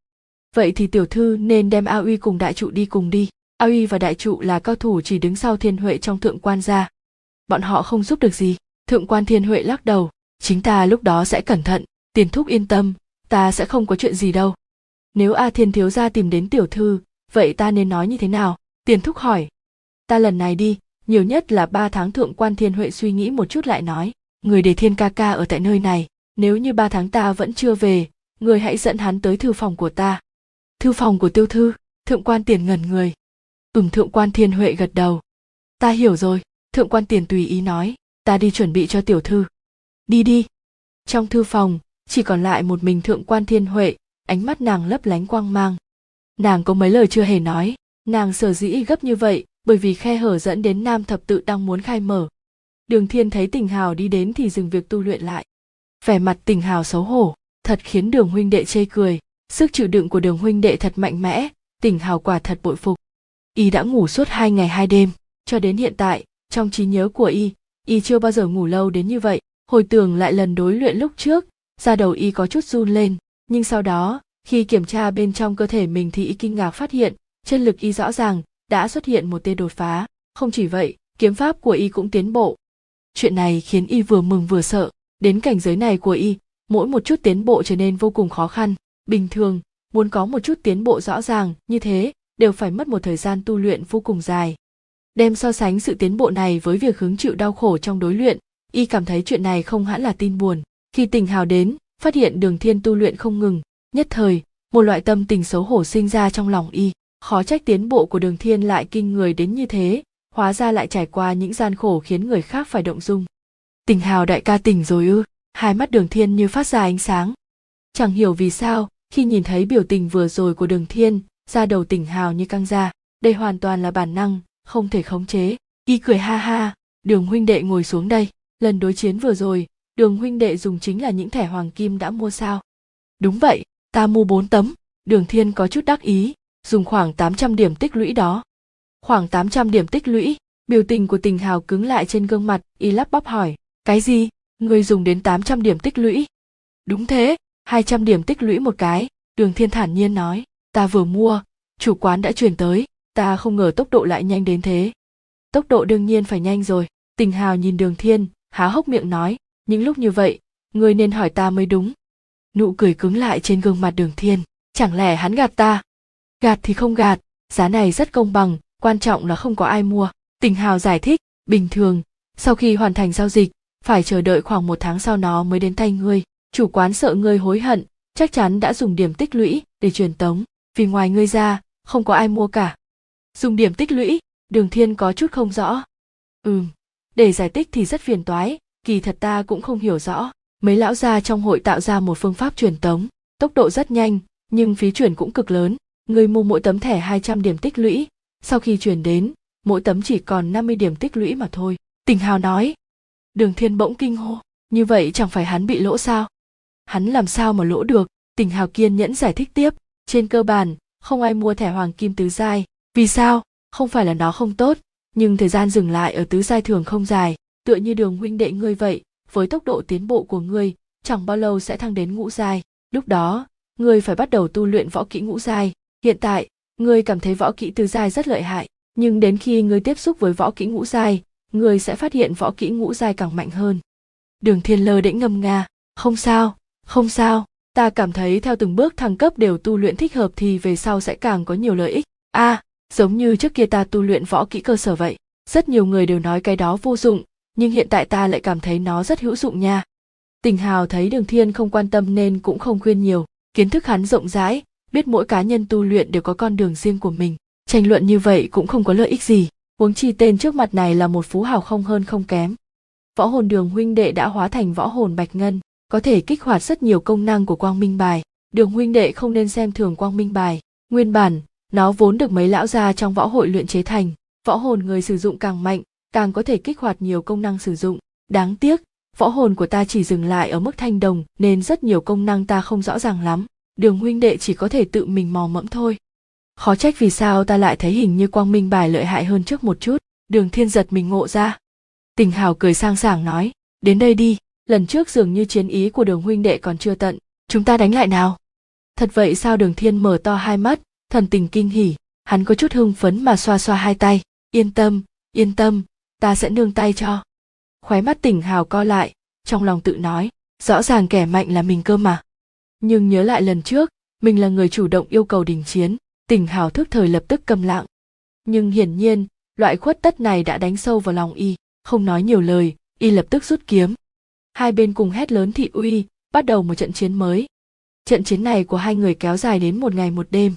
vậy thì tiểu thư nên đem a uy cùng đại trụ đi cùng đi. A uy và đại trụ là cao thủ chỉ đứng sau thiên huệ trong thượng quan gia. Bọn họ không giúp được gì. Thượng quan thiên huệ lắc đầu. Chính ta lúc đó sẽ cẩn thận, tiền thúc yên tâm, ta sẽ không có chuyện gì đâu. Nếu a thiên thiếu gia tìm đến tiểu thư, vậy ta nên nói như thế nào? Tiền thúc hỏi. Ta lần này đi, nhiều nhất là ba tháng thượng quan thiên huệ suy nghĩ một chút lại nói. Người để thiên ca ca ở tại nơi này, nếu như ba tháng ta vẫn chưa về, người hãy dẫn hắn tới thư phòng của ta thư phòng của tiêu thư, thượng quan tiền ngẩn người. Ừm, thượng quan thiên huệ gật đầu. Ta hiểu rồi, thượng quan tiền tùy ý nói, ta đi chuẩn bị cho tiểu thư. Đi đi. Trong thư phòng, chỉ còn lại một mình thượng quan thiên huệ, ánh mắt nàng lấp lánh quang mang. Nàng có mấy lời chưa hề nói, nàng sở dĩ gấp như vậy, bởi vì khe hở dẫn đến nam thập tự đang muốn khai mở. Đường thiên thấy tình hào đi đến thì dừng việc tu luyện lại. Vẻ mặt tình hào xấu hổ, thật khiến đường huynh đệ chê cười sức chịu đựng của đường huynh đệ thật mạnh mẽ, tỉnh hào quả thật bội phục. Y đã ngủ suốt hai ngày hai đêm, cho đến hiện tại, trong trí nhớ của y y chưa bao giờ ngủ lâu đến như vậy. Hồi tưởng lại lần đối luyện lúc trước, da đầu y có chút run lên, nhưng sau đó, khi kiểm tra bên trong cơ thể mình thì y kinh ngạc phát hiện, chân lực y rõ ràng, đã xuất hiện một tia đột phá. Không chỉ vậy, kiếm pháp của y cũng tiến bộ. Chuyện này khiến y vừa mừng vừa sợ. Đến cảnh giới này của y, mỗi một chút tiến bộ trở nên vô cùng khó khăn bình thường, muốn có một chút tiến bộ rõ ràng như thế đều phải mất một thời gian tu luyện vô cùng dài. Đem so sánh sự tiến bộ này với việc hứng chịu đau khổ trong đối luyện, y cảm thấy chuyện này không hẳn là tin buồn. Khi tình hào đến, phát hiện đường thiên tu luyện không ngừng, nhất thời, một loại tâm tình xấu hổ sinh ra trong lòng y. Khó trách tiến bộ của đường thiên lại kinh người đến như thế, hóa ra lại trải qua những gian khổ khiến người khác phải động dung. Tình hào đại ca tỉnh rồi ư? Hai mắt đường thiên như phát ra ánh sáng chẳng hiểu vì sao, khi nhìn thấy biểu tình vừa rồi của đường thiên, da đầu tỉnh hào như căng ra đây hoàn toàn là bản năng, không thể khống chế. Y cười ha ha, đường huynh đệ ngồi xuống đây, lần đối chiến vừa rồi, đường huynh đệ dùng chính là những thẻ hoàng kim đã mua sao? Đúng vậy, ta mua bốn tấm. Đường thiên có chút đắc ý, dùng khoảng 800 điểm tích lũy đó. Khoảng 800 điểm tích lũy, biểu tình của tình hào cứng lại trên gương mặt, y lắp bắp hỏi, cái gì? Người dùng đến 800 điểm tích lũy? Đúng thế 200 điểm tích lũy một cái, đường thiên thản nhiên nói, ta vừa mua, chủ quán đã chuyển tới, ta không ngờ tốc độ lại nhanh đến thế. Tốc độ đương nhiên phải nhanh rồi. Tình hào nhìn đường thiên, há hốc miệng nói, những lúc như vậy, ngươi nên hỏi ta mới đúng. Nụ cười cứng lại trên gương mặt đường thiên, chẳng lẽ hắn gạt ta? Gạt thì không gạt, giá này rất công bằng, quan trọng là không có ai mua. Tình hào giải thích, bình thường, sau khi hoàn thành giao dịch, phải chờ đợi khoảng một tháng sau nó mới đến tay ngươi chủ quán sợ ngươi hối hận, chắc chắn đã dùng điểm tích lũy để truyền tống, vì ngoài ngươi ra, không có ai mua cả. Dùng điểm tích lũy, đường thiên có chút không rõ. Ừm, để giải thích thì rất phiền toái, kỳ thật ta cũng không hiểu rõ. Mấy lão gia trong hội tạo ra một phương pháp truyền tống, tốc độ rất nhanh, nhưng phí chuyển cũng cực lớn. Người mua mỗi tấm thẻ 200 điểm tích lũy, sau khi chuyển đến, mỗi tấm chỉ còn 50 điểm tích lũy mà thôi. Tình hào nói. Đường thiên bỗng kinh hô. Như vậy chẳng phải hắn bị lỗ sao? Hắn làm sao mà lỗ được? Tình hào kiên nhẫn giải thích tiếp. Trên cơ bản, không ai mua thẻ hoàng kim tứ giai. Vì sao? Không phải là nó không tốt, nhưng thời gian dừng lại ở tứ giai thường không dài. Tựa như đường huynh đệ ngươi vậy, với tốc độ tiến bộ của ngươi, chẳng bao lâu sẽ thăng đến ngũ giai. Lúc đó, ngươi phải bắt đầu tu luyện võ kỹ ngũ giai. Hiện tại, ngươi cảm thấy võ kỹ tứ giai rất lợi hại, nhưng đến khi ngươi tiếp xúc với võ kỹ ngũ giai, ngươi sẽ phát hiện võ kỹ ngũ giai càng mạnh hơn. Đường thiên lơ đễnh ngâm nga. Không sao không sao ta cảm thấy theo từng bước thăng cấp đều tu luyện thích hợp thì về sau sẽ càng có nhiều lợi ích. A à, giống như trước kia ta tu luyện võ kỹ cơ sở vậy rất nhiều người đều nói cái đó vô dụng nhưng hiện tại ta lại cảm thấy nó rất hữu dụng nha. Tình hào thấy đường thiên không quan tâm nên cũng không khuyên nhiều kiến thức hắn rộng rãi biết mỗi cá nhân tu luyện đều có con đường riêng của mình tranh luận như vậy cũng không có lợi ích gì huống chi tên trước mặt này là một phú hào không hơn không kém. Võ hồn đường huynh đệ đã hóa thành võ hồn bạch ngân có thể kích hoạt rất nhiều công năng của quang minh bài. Đường huynh đệ không nên xem thường quang minh bài. Nguyên bản, nó vốn được mấy lão gia trong võ hội luyện chế thành, võ hồn người sử dụng càng mạnh, càng có thể kích hoạt nhiều công năng sử dụng. Đáng tiếc, võ hồn của ta chỉ dừng lại ở mức thanh đồng, nên rất nhiều công năng ta không rõ ràng lắm. Đường huynh đệ chỉ có thể tự mình mò mẫm thôi. Khó trách vì sao ta lại thấy hình như quang minh bài lợi hại hơn trước một chút. Đường thiên giật mình ngộ ra. Tình hào cười sang sảng nói, đến đây đi lần trước dường như chiến ý của đường huynh đệ còn chưa tận, chúng ta đánh lại nào? Thật vậy sao đường thiên mở to hai mắt, thần tình kinh hỉ, hắn có chút hưng phấn mà xoa xoa hai tay. Yên tâm yên tâm, ta sẽ nương tay cho. Khóe mắt tỉnh hào co lại, trong lòng tự nói, rõ ràng kẻ mạnh là mình cơ mà. Nhưng nhớ lại lần trước, mình là người chủ động yêu cầu đình chiến, tỉnh hào thức thời lập tức câm lặng. Nhưng hiển nhiên, loại khuất tất này đã đánh sâu vào lòng y, không nói nhiều lời, y lập tức rút kiếm hai bên cùng hét lớn thị uy, bắt đầu một trận chiến mới. Trận chiến này của hai người kéo dài đến một ngày một đêm.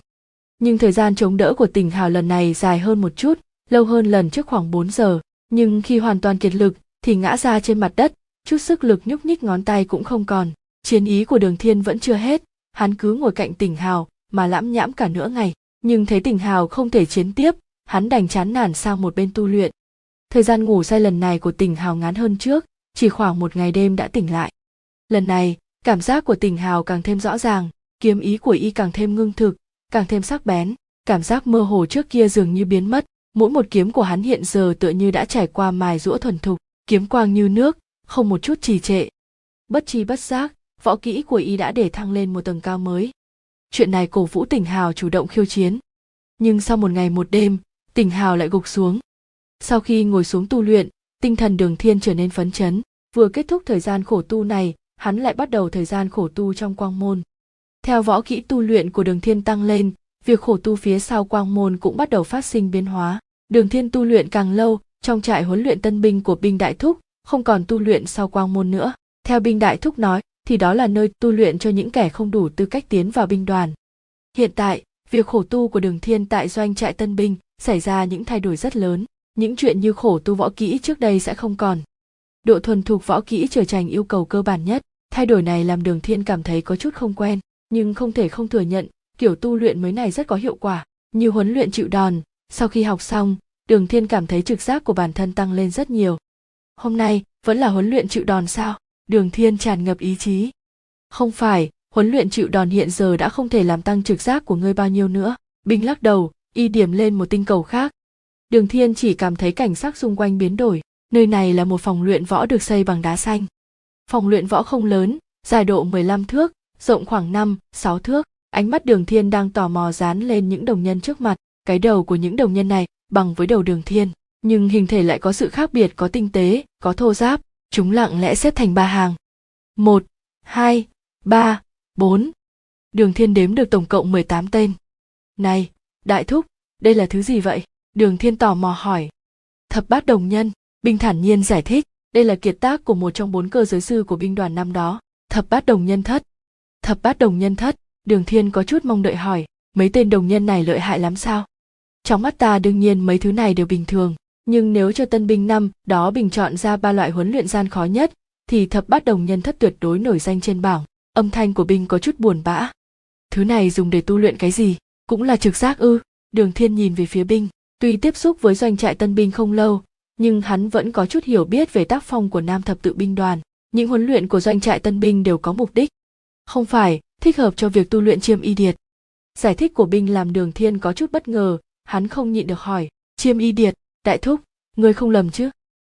Nhưng thời gian chống đỡ của tỉnh hào lần này dài hơn một chút, lâu hơn lần trước khoảng 4 giờ. Nhưng khi hoàn toàn kiệt lực, thì ngã ra trên mặt đất, chút sức lực nhúc nhích ngón tay cũng không còn. Chiến ý của đường thiên vẫn chưa hết, hắn cứ ngồi cạnh tỉnh hào, mà lãm nhãm cả nửa ngày. Nhưng thấy tỉnh hào không thể chiến tiếp, hắn đành chán nản sang một bên tu luyện. Thời gian ngủ say lần này của tỉnh hào ngắn hơn trước chỉ khoảng một ngày đêm đã tỉnh lại. Lần này, cảm giác của tỉnh hào càng thêm rõ ràng, kiếm ý của y càng thêm ngưng thực, càng thêm sắc bén, cảm giác mơ hồ trước kia dường như biến mất. Mỗi một kiếm của hắn hiện giờ tựa như đã trải qua mài rũa thuần thục, kiếm quang như nước, không một chút trì trệ. Bất chi bất giác, võ kỹ của y đã để thăng lên một tầng cao mới. Chuyện này cổ vũ tỉnh hào chủ động khiêu chiến. Nhưng sau một ngày một đêm tỉnh hào lại gục xuống. Sau khi ngồi xuống tu luyện tinh thần đường thiên trở nên phấn chấn. Vừa kết thúc thời gian khổ tu này, hắn lại bắt đầu thời gian khổ tu trong quang môn. Theo võ kỹ tu luyện của đường thiên tăng lên, việc khổ tu phía sau quang môn cũng bắt đầu phát sinh biến hóa. Đường thiên tu luyện càng lâu, trong trại huấn luyện tân binh của binh đại thúc, không còn tu luyện sau quang môn nữa. Theo binh đại thúc nói, thì đó là nơi tu luyện cho những kẻ không đủ tư cách tiến vào binh đoàn. Hiện tại, việc khổ tu của đường thiên tại doanh trại tân binh, xảy ra những thay đổi rất lớn những chuyện như khổ tu võ kỹ trước đây sẽ không còn. Độ thuần thục võ kỹ trở thành yêu cầu cơ bản nhất. Thay đổi này làm đường thiên cảm thấy có chút không quen, nhưng không thể không thừa nhận, kiểu tu luyện mới này rất có hiệu quả. Như huấn luyện chịu đòn, sau khi học xong, đường thiên cảm thấy trực giác của bản thân tăng lên rất nhiều. Hôm nay, vẫn là huấn luyện chịu đòn sao? Đường thiên tràn ngập ý chí. Không phải, huấn luyện chịu đòn hiện giờ đã không thể làm tăng trực giác của ngươi bao nhiêu nữa. Binh lắc đầu, y điểm lên một tinh cầu khác đường thiên chỉ cảm thấy cảnh sắc xung quanh biến đổi nơi này là một phòng luyện võ được xây bằng đá xanh. Phòng luyện võ không lớn dài độ 15 thước rộng khoảng 5, 6 thước ánh mắt đường thiên đang tò mò dán lên những đồng nhân trước mặt cái đầu của những đồng nhân này bằng với đầu đường thiên nhưng hình thể lại có sự khác biệt có tinh tế có thô giáp chúng lặng lẽ xếp thành ba hàng. Một hai ba bốn. Đường thiên đếm được tổng cộng 18 tên. Này đại thúc đây là thứ gì vậy? Đường thiên tò mò hỏi. Thập bát đồng nhân binh thản nhiên giải thích, đây là kiệt tác của một trong bốn cơ giới sư của binh đoàn năm đó. Thập bát đồng nhân thất. Thập bát đồng nhân thất, đường thiên có chút mong đợi hỏi, mấy tên đồng nhân này lợi hại lắm sao? Trong mắt ta đương nhiên mấy thứ này đều bình thường, nhưng nếu cho tân binh năm, đó bình chọn ra ba loại huấn luyện gian khó nhất, thì thập bát đồng nhân thất tuyệt đối nổi danh trên bảng, âm thanh của binh có chút buồn bã. Thứ này dùng để tu luyện cái gì? Cũng là trực giác ư? Đường thiên nhìn về phía binh tuy tiếp xúc với doanh trại tân binh không lâu, nhưng hắn vẫn có chút hiểu biết về tác phong của nam thập tự binh đoàn. Những huấn luyện của doanh trại tân binh đều có mục đích. Không phải, thích hợp cho việc tu luyện chiêm y điệt. Giải thích của binh làm đường thiên có chút bất ngờ, hắn không nhịn được hỏi, chiêm y điệt, đại thúc ngươi không lầm chứ?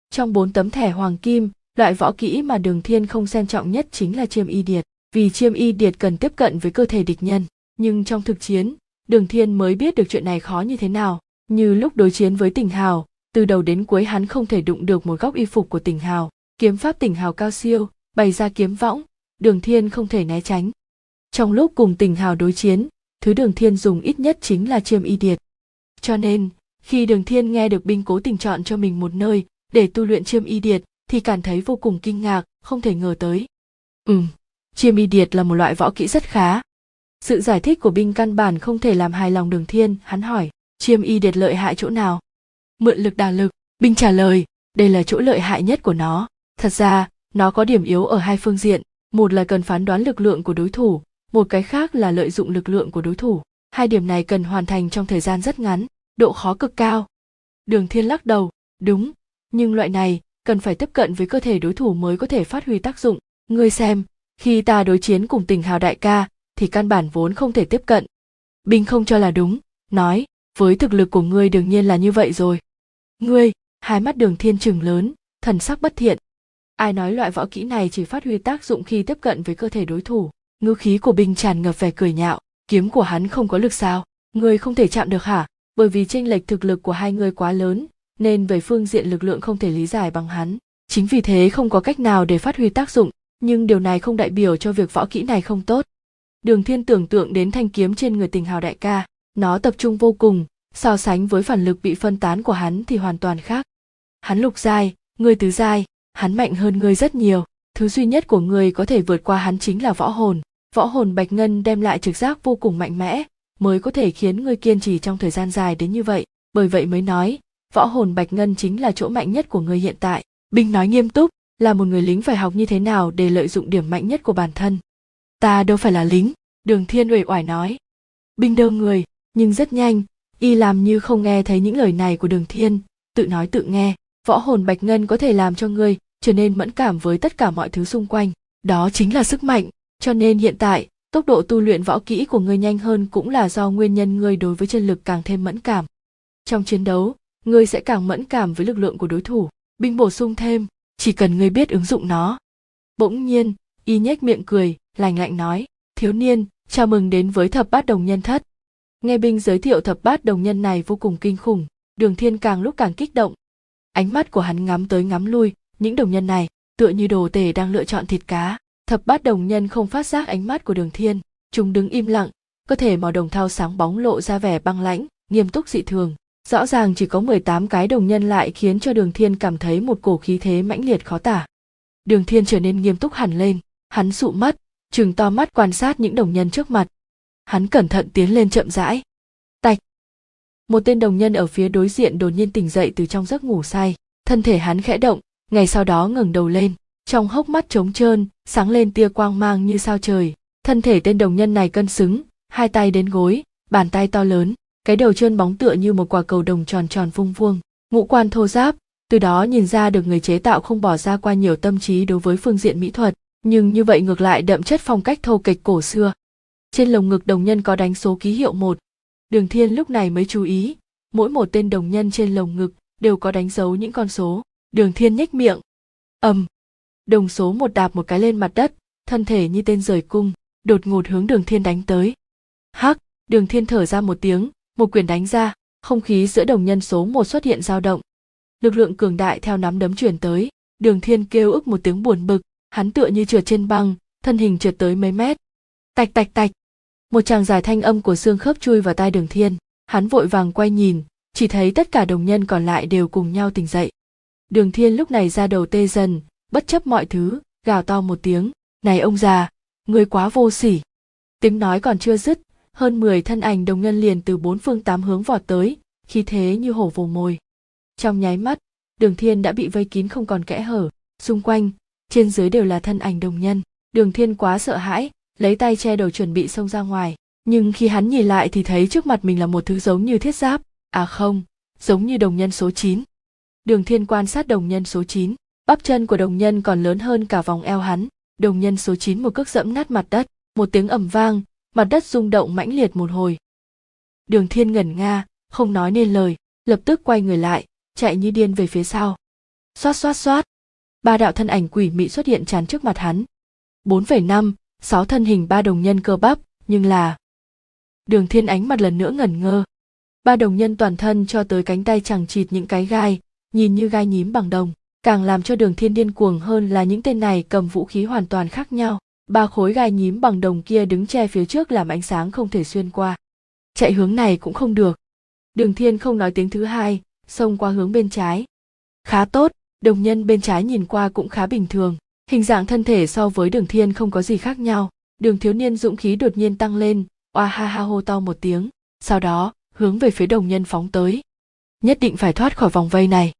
Trong bốn tấm thẻ hoàng kim, loại võ kỹ mà đường thiên không xem trọng nhất chính là chiêm y điệt, vì chiêm y điệt cần tiếp cận với cơ thể địch nhân. Nhưng trong thực chiến, đường thiên mới biết được chuyện này khó như thế nào như lúc đối chiến với tỉnh hào, từ đầu đến cuối hắn không thể đụng được một góc y phục của tỉnh hào. Kiếm pháp tỉnh hào cao siêu, bày ra kiếm võng, đường thiên không thể né tránh. Trong lúc cùng tỉnh hào đối chiến, thứ đường thiên dùng ít nhất chính là chiêm y điệt. Cho nên, khi đường thiên nghe được binh cố tình chọn cho mình một nơi để tu luyện chiêm y điệt, thì cảm thấy vô cùng kinh ngạc, không thể ngờ tới. Ừm, chiêm y điệt là một loại võ kỹ rất khá. Sự giải thích của binh căn bản không thể làm hài lòng đường thiên, hắn hỏi chiêm y đệt lợi hại chỗ nào? Mượn lực đà lực. Binh trả lời, đây là chỗ lợi hại nhất của nó. Thật ra, nó có điểm yếu ở hai phương diện. Một là cần phán đoán lực lượng của đối thủ, một cái khác là lợi dụng lực lượng của đối thủ. Hai điểm này cần hoàn thành trong thời gian rất ngắn, độ khó cực cao. Đường thiên lắc đầu, đúng, nhưng loại này cần phải tiếp cận với cơ thể đối thủ mới có thể phát huy tác dụng. Ngươi xem, khi ta đối chiến cùng tình hào đại ca, thì căn bản vốn không thể tiếp cận. Binh không cho là đúng, nói với thực lực của ngươi đương nhiên là như vậy rồi. Ngươi, hai mắt đường thiên trừng lớn, thần sắc bất thiện. Ai nói loại võ kỹ này chỉ phát huy tác dụng khi tiếp cận với cơ thể đối thủ. Ngữ khí của binh tràn ngập vẻ cười nhạo. Kiếm của hắn không có lực sao? Ngươi không thể chạm được hả? Bởi vì tranh lệch thực lực của hai người quá lớn, nên về phương diện lực lượng không thể lý giải bằng hắn. Chính vì thế không có cách nào để phát huy tác dụng, nhưng điều này không đại biểu cho việc võ kỹ này không tốt. Đường thiên tưởng tượng đến thanh kiếm trên người tình hào đại ca nó tập trung vô cùng, so sánh với phản lực bị phân tán của hắn thì hoàn toàn khác. Hắn lục giai ngươi tứ giai, hắn mạnh hơn ngươi rất nhiều. Thứ duy nhất của ngươi có thể vượt qua hắn chính là võ hồn. Võ hồn bạch ngân đem lại trực giác vô cùng mạnh mẽ, mới có thể khiến ngươi kiên trì trong thời gian dài đến như vậy. Bởi vậy mới nói, võ hồn bạch ngân chính là chỗ mạnh nhất của ngươi hiện tại. Binh nói nghiêm túc, là một người lính phải học như thế nào để lợi dụng điểm mạnh nhất của bản thân. Ta đâu phải là lính, đường thiên uể oải nói. Binh đơ người nhưng rất nhanh. Y làm như không nghe thấy những lời này của đường thiên, tự nói tự nghe, võ hồn bạch ngân có thể làm cho ngươi trở nên mẫn cảm với tất cả mọi thứ xung quanh, đó chính là sức mạnh. Cho nên hiện tại, tốc độ tu luyện võ kỹ của ngươi nhanh hơn cũng là do nguyên nhân ngươi đối với chân lực càng thêm mẫn cảm. Trong chiến đấu, ngươi sẽ càng mẫn cảm với lực lượng của đối thủ, binh bổ sung thêm, chỉ cần ngươi biết ứng dụng nó. Bỗng nhiên, y nhếch miệng cười lành lạnh nói, thiếu niên, chào mừng đến với thập bát đồng nhân thất nghe binh giới thiệu thập bát đồng nhân này vô cùng kinh khủng, đường thiên càng lúc càng kích động. Ánh mắt của hắn ngắm tới ngắm lui, những đồng nhân này, tựa như đồ tể đang lựa chọn thịt cá. Thập bát đồng nhân không phát giác ánh mắt của đường thiên, chúng đứng im lặng, cơ thể màu đồng thau sáng bóng lộ ra vẻ băng lãnh, nghiêm túc dị thường. Rõ ràng chỉ có 18 cái đồng nhân lại khiến cho đường thiên cảm thấy một cổ khí thế mãnh liệt khó tả. Đường thiên trở nên nghiêm túc hẳn lên, hắn sụ mắt chừng to mắt quan sát những đồng nhân trước mặt hắn cẩn thận tiến lên chậm rãi. Tạch! Một tên đồng nhân ở phía đối diện đột nhiên tỉnh dậy từ trong giấc ngủ say. Thân thể hắn khẽ động, ngày sau đó ngẩng đầu lên, trong hốc mắt trống trơn, sáng lên tia quang mang như sao trời. Thân thể tên đồng nhân này cân xứng, hai tay đến gối, bàn tay to lớn, cái đầu trơn bóng tựa như một quả cầu đồng tròn tròn vung vuông. Ngũ quan thô giáp, từ đó nhìn ra được người chế tạo không bỏ ra qua nhiều tâm trí đối với phương diện mỹ thuật, nhưng như vậy ngược lại đậm chất phong cách thô kịch cổ xưa trên lồng ngực đồng nhân có đánh số ký hiệu một. Đường thiên lúc này mới chú ý, mỗi một tên đồng nhân trên lồng ngực đều có đánh dấu những con số. Đường thiên nhếch miệng. Ầm. Đồng số một đạp một cái lên mặt đất, thân thể như tên rời cung, đột ngột hướng đường thiên đánh tới. Hắc, đường thiên thở ra một tiếng, một quyền đánh ra, không khí giữa đồng nhân số một xuất hiện dao động. Lực lượng cường đại theo nắm đấm truyền tới, đường thiên kêu ức một tiếng buồn bực, hắn tựa như trượt trên băng, thân hình trượt tới mấy mét. Tạch tạch tạch một chàng dài thanh âm của xương khớp chui vào tai đường thiên. Hắn vội vàng quay nhìn, chỉ thấy tất cả đồng nhân còn lại đều cùng nhau tỉnh dậy. Đường thiên lúc này ra đầu tê dần, bất chấp mọi thứ, gào to một tiếng, này ông già người quá vô sỉ. Tiếng nói còn chưa dứt, hơn 10 thân ảnh đồng nhân liền từ bốn phương tám hướng vọt tới, khí thế như hổ vồ mồi. Trong nháy mắt, đường thiên đã bị vây kín không còn kẽ hở. Xung quanh, trên dưới đều là thân ảnh đồng nhân. Đường thiên quá sợ hãi lấy tay che đầu chuẩn bị xông ra ngoài. Nhưng khi hắn nhìn lại thì thấy trước mặt mình là một thứ giống như thiết giáp. À không giống như đồng nhân số 9. đường thiên quan sát đồng nhân số 9, bắp chân của đồng nhân còn lớn hơn cả vòng eo hắn. Đồng nhân số 9 một cước dẫm nát mặt đất. Một tiếng ầm vang mặt đất rung động mãnh liệt một hồi. Đường thiên ngẩn nga không nói nên lời lập tức quay người lại chạy như điên về phía sau. Xoát xoát xoát. Ba đạo thân ảnh quỷ mị xuất hiện tràn trước mặt hắn. 4,5, sáu thân hình ba đồng nhân cơ bắp, nhưng là đường thiên ánh mặt lần nữa ngẩn ngơ. Ba đồng nhân toàn thân cho tới cánh tay chẳng chịt những cái gai, nhìn như gai nhím bằng đồng, càng làm cho đường thiên điên cuồng hơn là những tên này cầm vũ khí hoàn toàn khác nhau. Ba khối gai nhím bằng đồng kia đứng che phía trước làm ánh sáng không thể xuyên qua. Chạy hướng này cũng không được. Đường thiên không nói tiếng thứ hai, xông qua hướng bên trái. Khá tốt, đồng nhân bên trái nhìn qua cũng khá bình thường hình dạng thân thể so với đường thiên không có gì khác nhau. Đường thiếu niên dũng khí đột nhiên tăng lên. Oa ha ha hô to một tiếng. Sau đó, hướng về phía đồng nhân phóng tới. Nhất định phải thoát khỏi vòng vây này.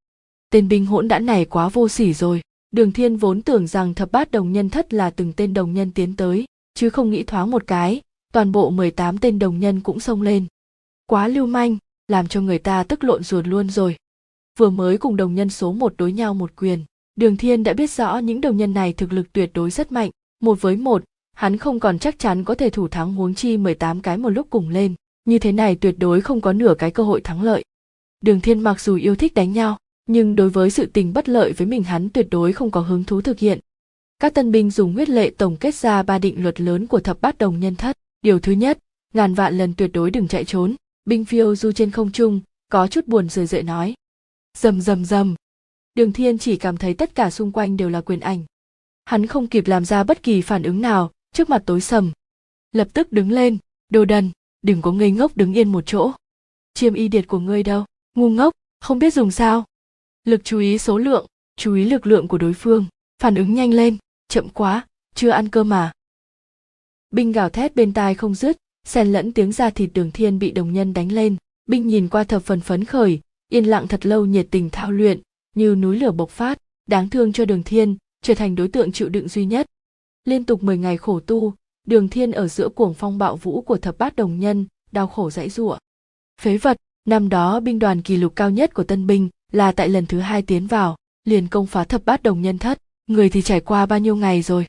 Tên binh hỗn đã này quá vô sỉ rồi. Đường thiên vốn tưởng rằng thập bát đồng nhân thất là từng tên đồng nhân tiến tới, chứ không nghĩ thoáng một cái, toàn bộ 18 tên đồng nhân cũng xông lên. Quá lưu manh, làm cho người ta tức lộn ruột luôn rồi. Vừa mới cùng đồng nhân số một đối nhau một quyền đường thiên đã biết rõ những đồng nhân này thực lực tuyệt đối rất mạnh. Một với một, hắn không còn chắc chắn có thể thủ thắng huống chi 18 cái một lúc cùng lên. Như thế này tuyệt đối không có nửa cái cơ hội thắng lợi. Đường thiên mặc dù yêu thích đánh nhau, nhưng đối với sự tình bất lợi với mình hắn tuyệt đối không có hứng thú thực hiện. Các tân binh dùng huyết lệ tổng kết ra ba định luật lớn của thập bát đồng nhân thất. Điều thứ nhất, ngàn vạn lần tuyệt đối đừng chạy trốn. Binh phiêu du trên không trung, có chút buồn rười rượi nói. Rầm rầm rầm đường thiên chỉ cảm thấy tất cả xung quanh đều là quyền ảnh. Hắn không kịp làm ra bất kỳ phản ứng nào, trước mặt tối sầm. Lập tức đứng lên, đồ đần, đừng có ngây ngốc đứng yên một chỗ. Chiêm y điệt của ngươi đâu? Ngu ngốc, không biết dùng sao. Lực chú ý số lượng, chú ý lực lượng của đối phương, phản ứng nhanh lên, chậm quá, chưa ăn cơm mà. Binh gào thét bên tai không dứt, xen lẫn tiếng da thịt đường thiên bị đồng nhân đánh lên. Binh nhìn qua thập phần phấn khởi, yên lặng thật lâu nhiệt tình thao luyện như núi lửa bộc phát, đáng thương cho đường thiên, trở thành đối tượng chịu đựng duy nhất. Liên tục 10 ngày khổ tu, đường thiên ở giữa cuồng phong bạo vũ của thập bát đồng nhân, đau khổ dãy giụa phế vật, năm đó binh đoàn kỷ lục cao nhất của tân binh là tại lần thứ hai tiến vào, liền công phá thập bát đồng nhân thất, người thì trải qua bao nhiêu ngày rồi?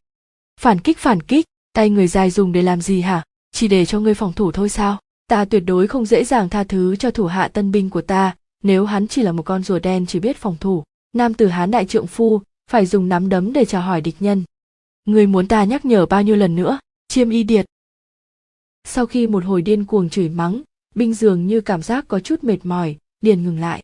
Phản kích phản kích, tay người dài dùng để làm gì hả? Chỉ để cho ngươi phòng thủ thôi sao? Ta tuyệt đối không dễ dàng tha thứ cho thủ hạ tân binh của ta nếu hắn chỉ là một con rùa đen chỉ biết phòng thủ, nam tử hán đại trượng phu phải dùng nắm đấm để chào hỏi địch nhân. Người muốn ta nhắc nhở bao nhiêu lần nữa? Chiêm y điệt. Sau khi một hồi điên cuồng chửi mắng, binh dường như cảm giác có chút mệt mỏi, liền ngừng lại.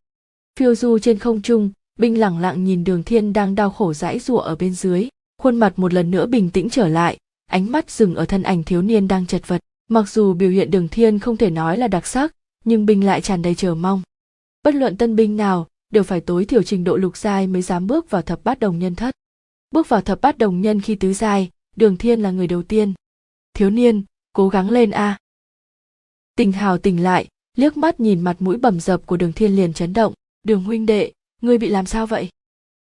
Phiêu du trên không trung, binh lẳng lặng nhìn đường thiên đang đau khổ dãi rụa ở bên dưới, khuôn mặt một lần nữa bình tĩnh trở lại, ánh mắt dừng ở thân ảnh thiếu niên đang chật vật. Mặc dù biểu hiện đường thiên không thể nói là đặc sắc, nhưng binh lại tràn đầy chờ mong bất luận tân binh nào, đều phải tối thiểu trình độ lục giai mới dám bước vào thập bát đồng nhân thất. Bước vào thập bát đồng nhân khi tứ giai, đường thiên là người đầu tiên. Thiếu niên, cố gắng lên a. Tình hào tỉnh lại, liếc mắt nhìn mặt mũi bầm dập của đường thiên liền chấn động. Đường huynh đệ, ngươi bị làm sao vậy?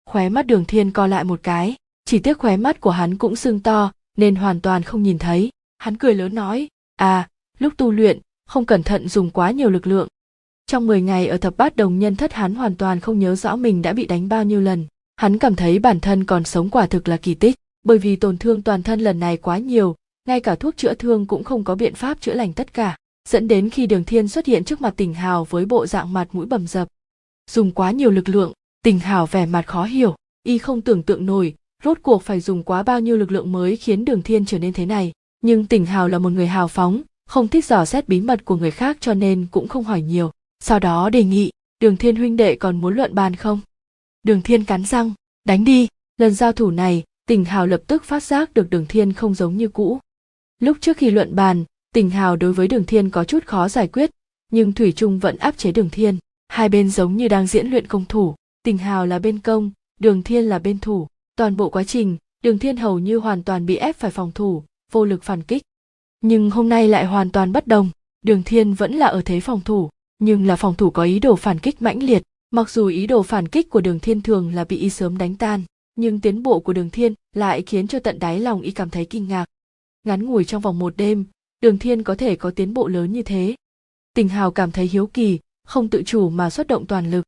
Khóe mắt đường thiên co lại một cái, chỉ tiếc khóe mắt của hắn cũng sưng to, nên hoàn toàn không nhìn thấy. Hắn cười lớn nói à lúc tu luyện, không cẩn thận dùng quá nhiều lực lượng trong 10 ngày ở thập bát đồng nhân thất hắn hoàn toàn không nhớ rõ mình đã bị đánh bao nhiêu lần. Hắn cảm thấy bản thân còn sống quả thực là kỳ tích, bởi vì tổn thương toàn thân lần này quá nhiều, ngay cả thuốc chữa thương cũng không có biện pháp chữa lành tất cả, dẫn đến khi đường thiên xuất hiện trước mặt tỉnh hào với bộ dạng mặt mũi bầm dập. Dùng quá nhiều lực lượng, tỉnh hào vẻ mặt khó hiểu, y không tưởng tượng nổi, rốt cuộc phải dùng quá bao nhiêu lực lượng mới khiến đường thiên trở nên thế này. Nhưng tỉnh hào là một người hào phóng, không thích dò xét bí mật của người khác cho nên cũng không hỏi nhiều sau đó đề nghị, đường thiên huynh đệ còn muốn luận bàn không? Đường thiên cắn răng, đánh đi, lần giao thủ này, tình hào lập tức phát giác được đường thiên không giống như cũ. Lúc trước khi luận bàn, tình hào đối với đường thiên có chút khó giải quyết, nhưng thủy trung vẫn áp chế đường thiên. Hai bên giống như đang diễn luyện công thủ, tình hào là bên công, đường thiên là bên thủ. Toàn bộ quá trình, đường thiên hầu như hoàn toàn bị ép phải phòng thủ, vô lực phản kích. Nhưng hôm nay lại hoàn toàn bất đồng, đường thiên vẫn là ở thế phòng thủ nhưng là phòng thủ có ý đồ phản kích mãnh liệt, mặc dù ý đồ phản kích của đường thiên thường là bị y sớm đánh tan, nhưng tiến bộ của đường thiên lại khiến cho tận đáy lòng y cảm thấy kinh ngạc. Ngắn ngủi trong vòng một đêm, đường thiên có thể có tiến bộ lớn như thế. Tình hào cảm thấy hiếu kỳ, không tự chủ mà xuất động toàn lực.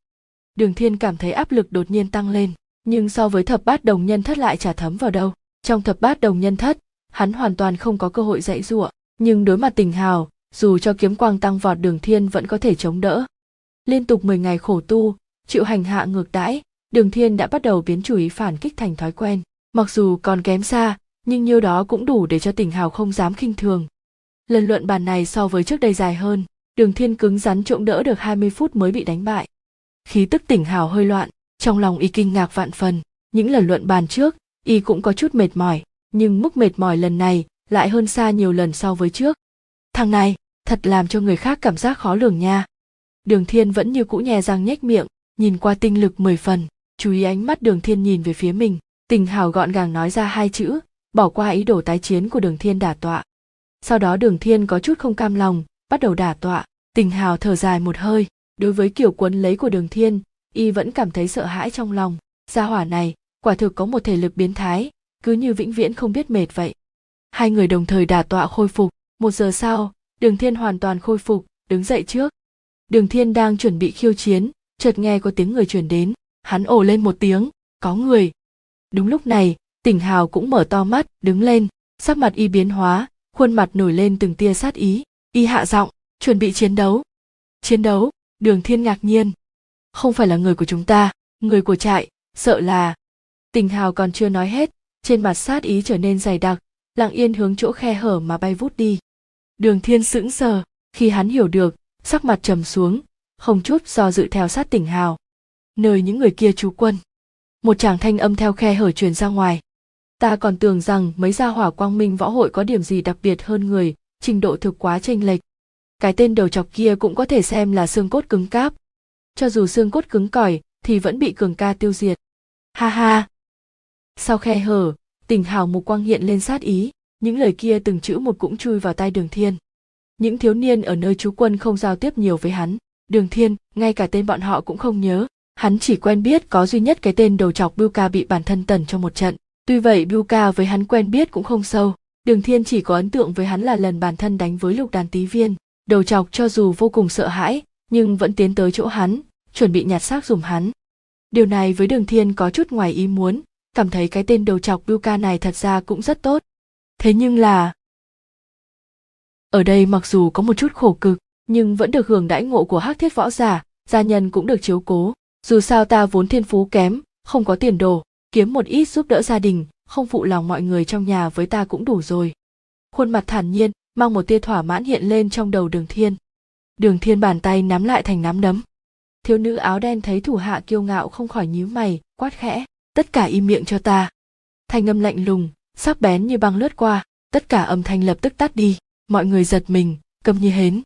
Đường thiên cảm thấy áp lực đột nhiên tăng lên, nhưng so với thập bát đồng nhân thất lại chả thấm vào đâu. Trong thập bát đồng nhân thất, hắn hoàn toàn không có cơ hội dạy dụa, nhưng đối mặt tình hào dù cho kiếm quang tăng vọt đường thiên vẫn có thể chống đỡ. Liên tục 10 ngày khổ tu, chịu hành hạ ngược đãi, đường thiên đã bắt đầu biến chủ ý phản kích thành thói quen. Mặc dù còn kém xa, nhưng nhiêu đó cũng đủ để cho tỉnh hào không dám khinh thường. Lần luận bàn này so với trước đây dài hơn, đường thiên cứng rắn trộm đỡ được 20 phút mới bị đánh bại. Khí tức tỉnh hào hơi loạn, trong lòng y kinh ngạc vạn phần. Những lần luận bàn trước, y cũng có chút mệt mỏi, nhưng mức mệt mỏi lần này lại hơn xa nhiều lần so với trước. Thằng này thật làm cho người khác cảm giác khó lường nha. Đường thiên vẫn như cũ nhè răng nhếch miệng, nhìn qua tinh lực mười phần, chú ý ánh mắt đường thiên nhìn về phía mình, tình hào gọn gàng nói ra hai chữ, bỏ qua ý đồ tái chiến của đường thiên đả tọa. Sau đó đường thiên có chút không cam lòng, bắt đầu đả tọa, tình hào thở dài một hơi, đối với kiểu quấn lấy của đường thiên, y vẫn cảm thấy sợ hãi trong lòng. Gia hỏa này, quả thực có một thể lực biến thái, cứ như vĩnh viễn không biết mệt vậy. Hai người đồng thời đả tọa khôi phục, một giờ sau đường thiên hoàn toàn khôi phục, đứng dậy trước. Đường thiên đang chuẩn bị khiêu chiến, chợt nghe có tiếng người truyền đến, hắn ồ lên một tiếng, có người. Đúng lúc này, tỉnh hào cũng mở to mắt, đứng lên, sắc mặt y biến hóa, khuôn mặt nổi lên từng tia sát ý. Y hạ giọng, chuẩn bị chiến đấu. Chiến đấu? Đường thiên ngạc nhiên. Không phải là người của chúng ta, người của trại, sợ là tình hào còn chưa nói hết, trên mặt sát ý trở nên dày đặc, lặng yên hướng chỗ khe hở mà bay vút đi đường thiên sững sờ, khi hắn hiểu được, sắc mặt trầm xuống, không chút do dự theo sát tỉnh hào. Nơi những người kia trú quân. Một chàng thanh âm theo khe hở truyền ra ngoài. Ta còn tưởng rằng mấy gia hỏa quang minh võ hội có điểm gì đặc biệt hơn người, trình độ thực quá chênh lệch. Cái tên đầu chọc kia cũng có thể xem là xương cốt cứng cáp. Cho dù xương cốt cứng cỏi, thì vẫn bị cường ca tiêu diệt. Ha ha! Sau khe hở, tỉnh hào mục quang hiện lên sát ý những lời kia từng chữ một cũng chui vào tai đường thiên. Những thiếu niên ở nơi trú quân không giao tiếp nhiều với hắn. Đường thiên, ngay cả tên bọn họ cũng không nhớ. Hắn chỉ quen biết có duy nhất cái tên đầu chọc Biuka bị bản thân tần trong một trận. Tuy vậy Biuka với hắn quen biết cũng không sâu. Đường thiên chỉ có ấn tượng với hắn là lần bản thân đánh với lục đàn tý viên. Đầu chọc cho dù vô cùng sợ hãi, nhưng vẫn tiến tới chỗ hắn, chuẩn bị nhặt xác dùm hắn. Điều này với đường thiên có chút ngoài ý muốn. Cảm thấy cái tên đầu chọc Biuka này thật ra cũng rất tốt thế nhưng là, ở đây mặc dù có một chút khổ cực, nhưng vẫn được hưởng đãi ngộ của hắc thiết võ giả, gia nhân cũng được chiếu cố. Dù sao ta vốn thiên phú kém, không có tiền đồ, kiếm một ít giúp đỡ gia đình, không phụ lòng mọi người trong nhà với ta cũng đủ rồi. Khuôn mặt thản nhiên, mang một tia thỏa mãn hiện lên trong đầu đường thiên. Đường thiên bàn tay nắm lại thành nắm đấm. Thiếu nữ áo đen thấy thủ hạ kiêu ngạo không khỏi nhíu mày, quát khẽ, tất cả im miệng cho ta. Thanh âm lạnh lùng sắc bén như băng lướt qua, tất cả âm thanh lập tức tắt đi, mọi người giật mình câm như hến.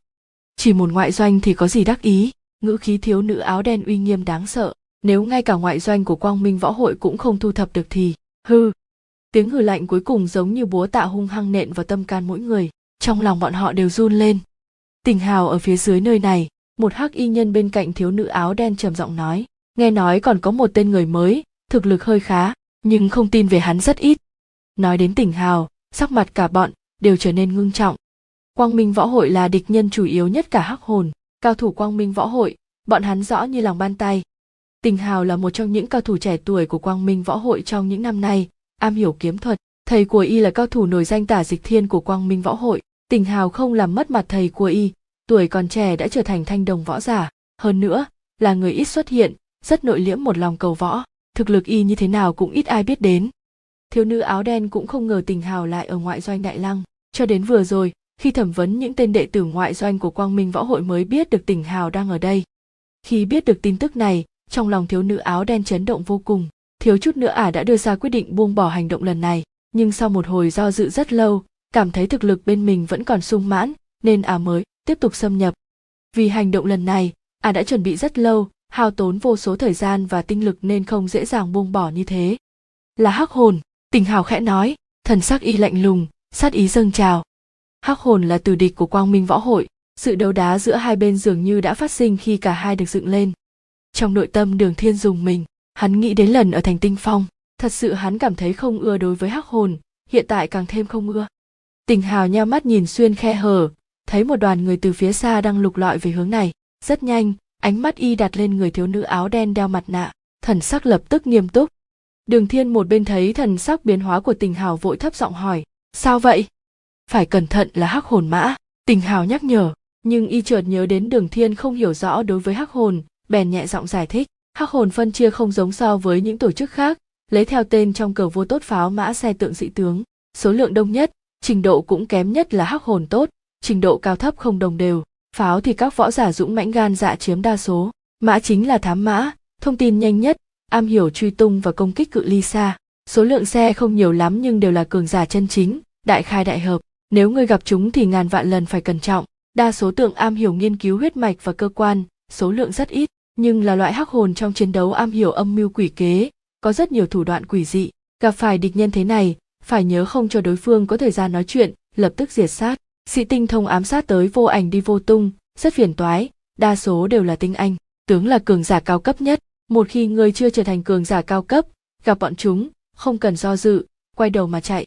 Chỉ một ngoại doanh thì có gì đắc ý, ngữ khí thiếu nữ áo đen uy nghiêm đáng sợ, nếu ngay cả ngoại doanh của quang minh võ hội cũng không thu thập được thì hư tiếng hừ lạnh cuối cùng giống như búa tạ hung hăng nện vào tâm can mỗi người, trong lòng bọn họ đều run lên. Tình hào ở phía dưới nơi này, một hắc y nhân bên cạnh thiếu nữ áo đen trầm giọng nói, nghe nói còn có một tên người mới, thực lực hơi khá, nhưng không tin về hắn rất ít nói đến tỉnh hào, sắc mặt cả bọn đều trở nên ngưng trọng. Quang minh võ hội là địch nhân chủ yếu nhất cả hắc hồn, cao thủ quang minh võ hội, bọn hắn rõ như lòng bàn tay. Tình hào là một trong những cao thủ trẻ tuổi của quang minh võ hội trong những năm nay, am hiểu kiếm thuật. Thầy của y là cao thủ nổi danh tả dịch thiên của quang minh võ hội. Tình hào không làm mất mặt thầy của y, tuổi còn trẻ đã trở thành thanh đồng võ giả. Hơn nữa, là người ít xuất hiện, rất nội liễm một lòng cầu võ. Thực lực y như thế nào cũng ít ai biết đến thiếu nữ áo đen cũng không ngờ tình hào lại ở ngoại doanh đại lăng. Cho đến vừa rồi, khi thẩm vấn những tên đệ tử ngoại doanh của quang minh võ hội mới biết được tình hào đang ở đây. Khi biết được tin tức này, trong lòng thiếu nữ áo đen chấn động vô cùng. Thiếu chút nữa ả đã đưa ra quyết định buông bỏ hành động lần này. Nhưng sau một hồi do dự rất lâu, cảm thấy thực lực bên mình vẫn còn sung mãn, nên ả mới tiếp tục xâm nhập. Vì hành động lần này, ả đã chuẩn bị rất lâu, hao tốn vô số thời gian và tinh lực nên không dễ dàng buông bỏ như thế. Là hắc hồn tình hào khẽ nói, thần sắc y lạnh lùng, sát ý dâng trào. Hắc hồn là tử địch của quang minh võ hội, sự đấu đá giữa hai bên dường như đã phát sinh khi cả hai được dựng lên. Trong nội tâm đường thiên dùng mình, hắn nghĩ đến lần ở thành tinh phong, thật sự hắn cảm thấy không ưa đối với hắc hồn, hiện tại càng thêm không ưa. Tình hào nheo mắt nhìn xuyên khe hở, thấy một đoàn người từ phía xa đang lục lọi về hướng này, rất nhanh, ánh mắt y đặt lên người thiếu nữ áo đen đeo mặt nạ, thần sắc lập tức nghiêm túc đường thiên một bên thấy thần sắc biến hóa của tình hào vội thấp giọng hỏi, sao vậy? Phải cẩn thận là hắc hồn mã. Tình hào nhắc nhở, nhưng y chợt nhớ đến đường thiên không hiểu rõ đối với hắc hồn, bèn nhẹ giọng giải thích, hắc hồn phân chia không giống so với những tổ chức khác, lấy theo tên trong cờ vô tốt pháo mã xe tượng dị tướng, số lượng đông nhất, trình độ cũng kém nhất là hắc hồn tốt, trình độ cao thấp không đồng đều, pháo thì các võ giả dũng mãnh gan dạ chiếm đa số, mã chính là thám mã, thông tin nhanh nhất am hiểu truy tung và công kích cự ly xa. Số lượng xe không nhiều lắm nhưng đều là cường giả chân chính, đại khai đại hợp. Nếu ngươi gặp chúng thì ngàn vạn lần phải cẩn trọng. Đa số tượng am hiểu nghiên cứu huyết mạch và cơ quan, số lượng rất ít, nhưng là loại hắc hồn trong chiến đấu am hiểu âm mưu quỷ kế, có rất nhiều thủ đoạn quỷ dị. Gặp phải địch nhân thế này, phải nhớ không cho đối phương có thời gian nói chuyện, lập tức diệt sát. Sĩ tinh thông ám sát tới vô ảnh đi vô tung, rất phiền toái, đa số đều là tinh anh, tướng là cường giả cao cấp nhất một khi ngươi chưa trở thành cường giả cao cấp, gặp bọn chúng, không cần do dự, quay đầu mà chạy.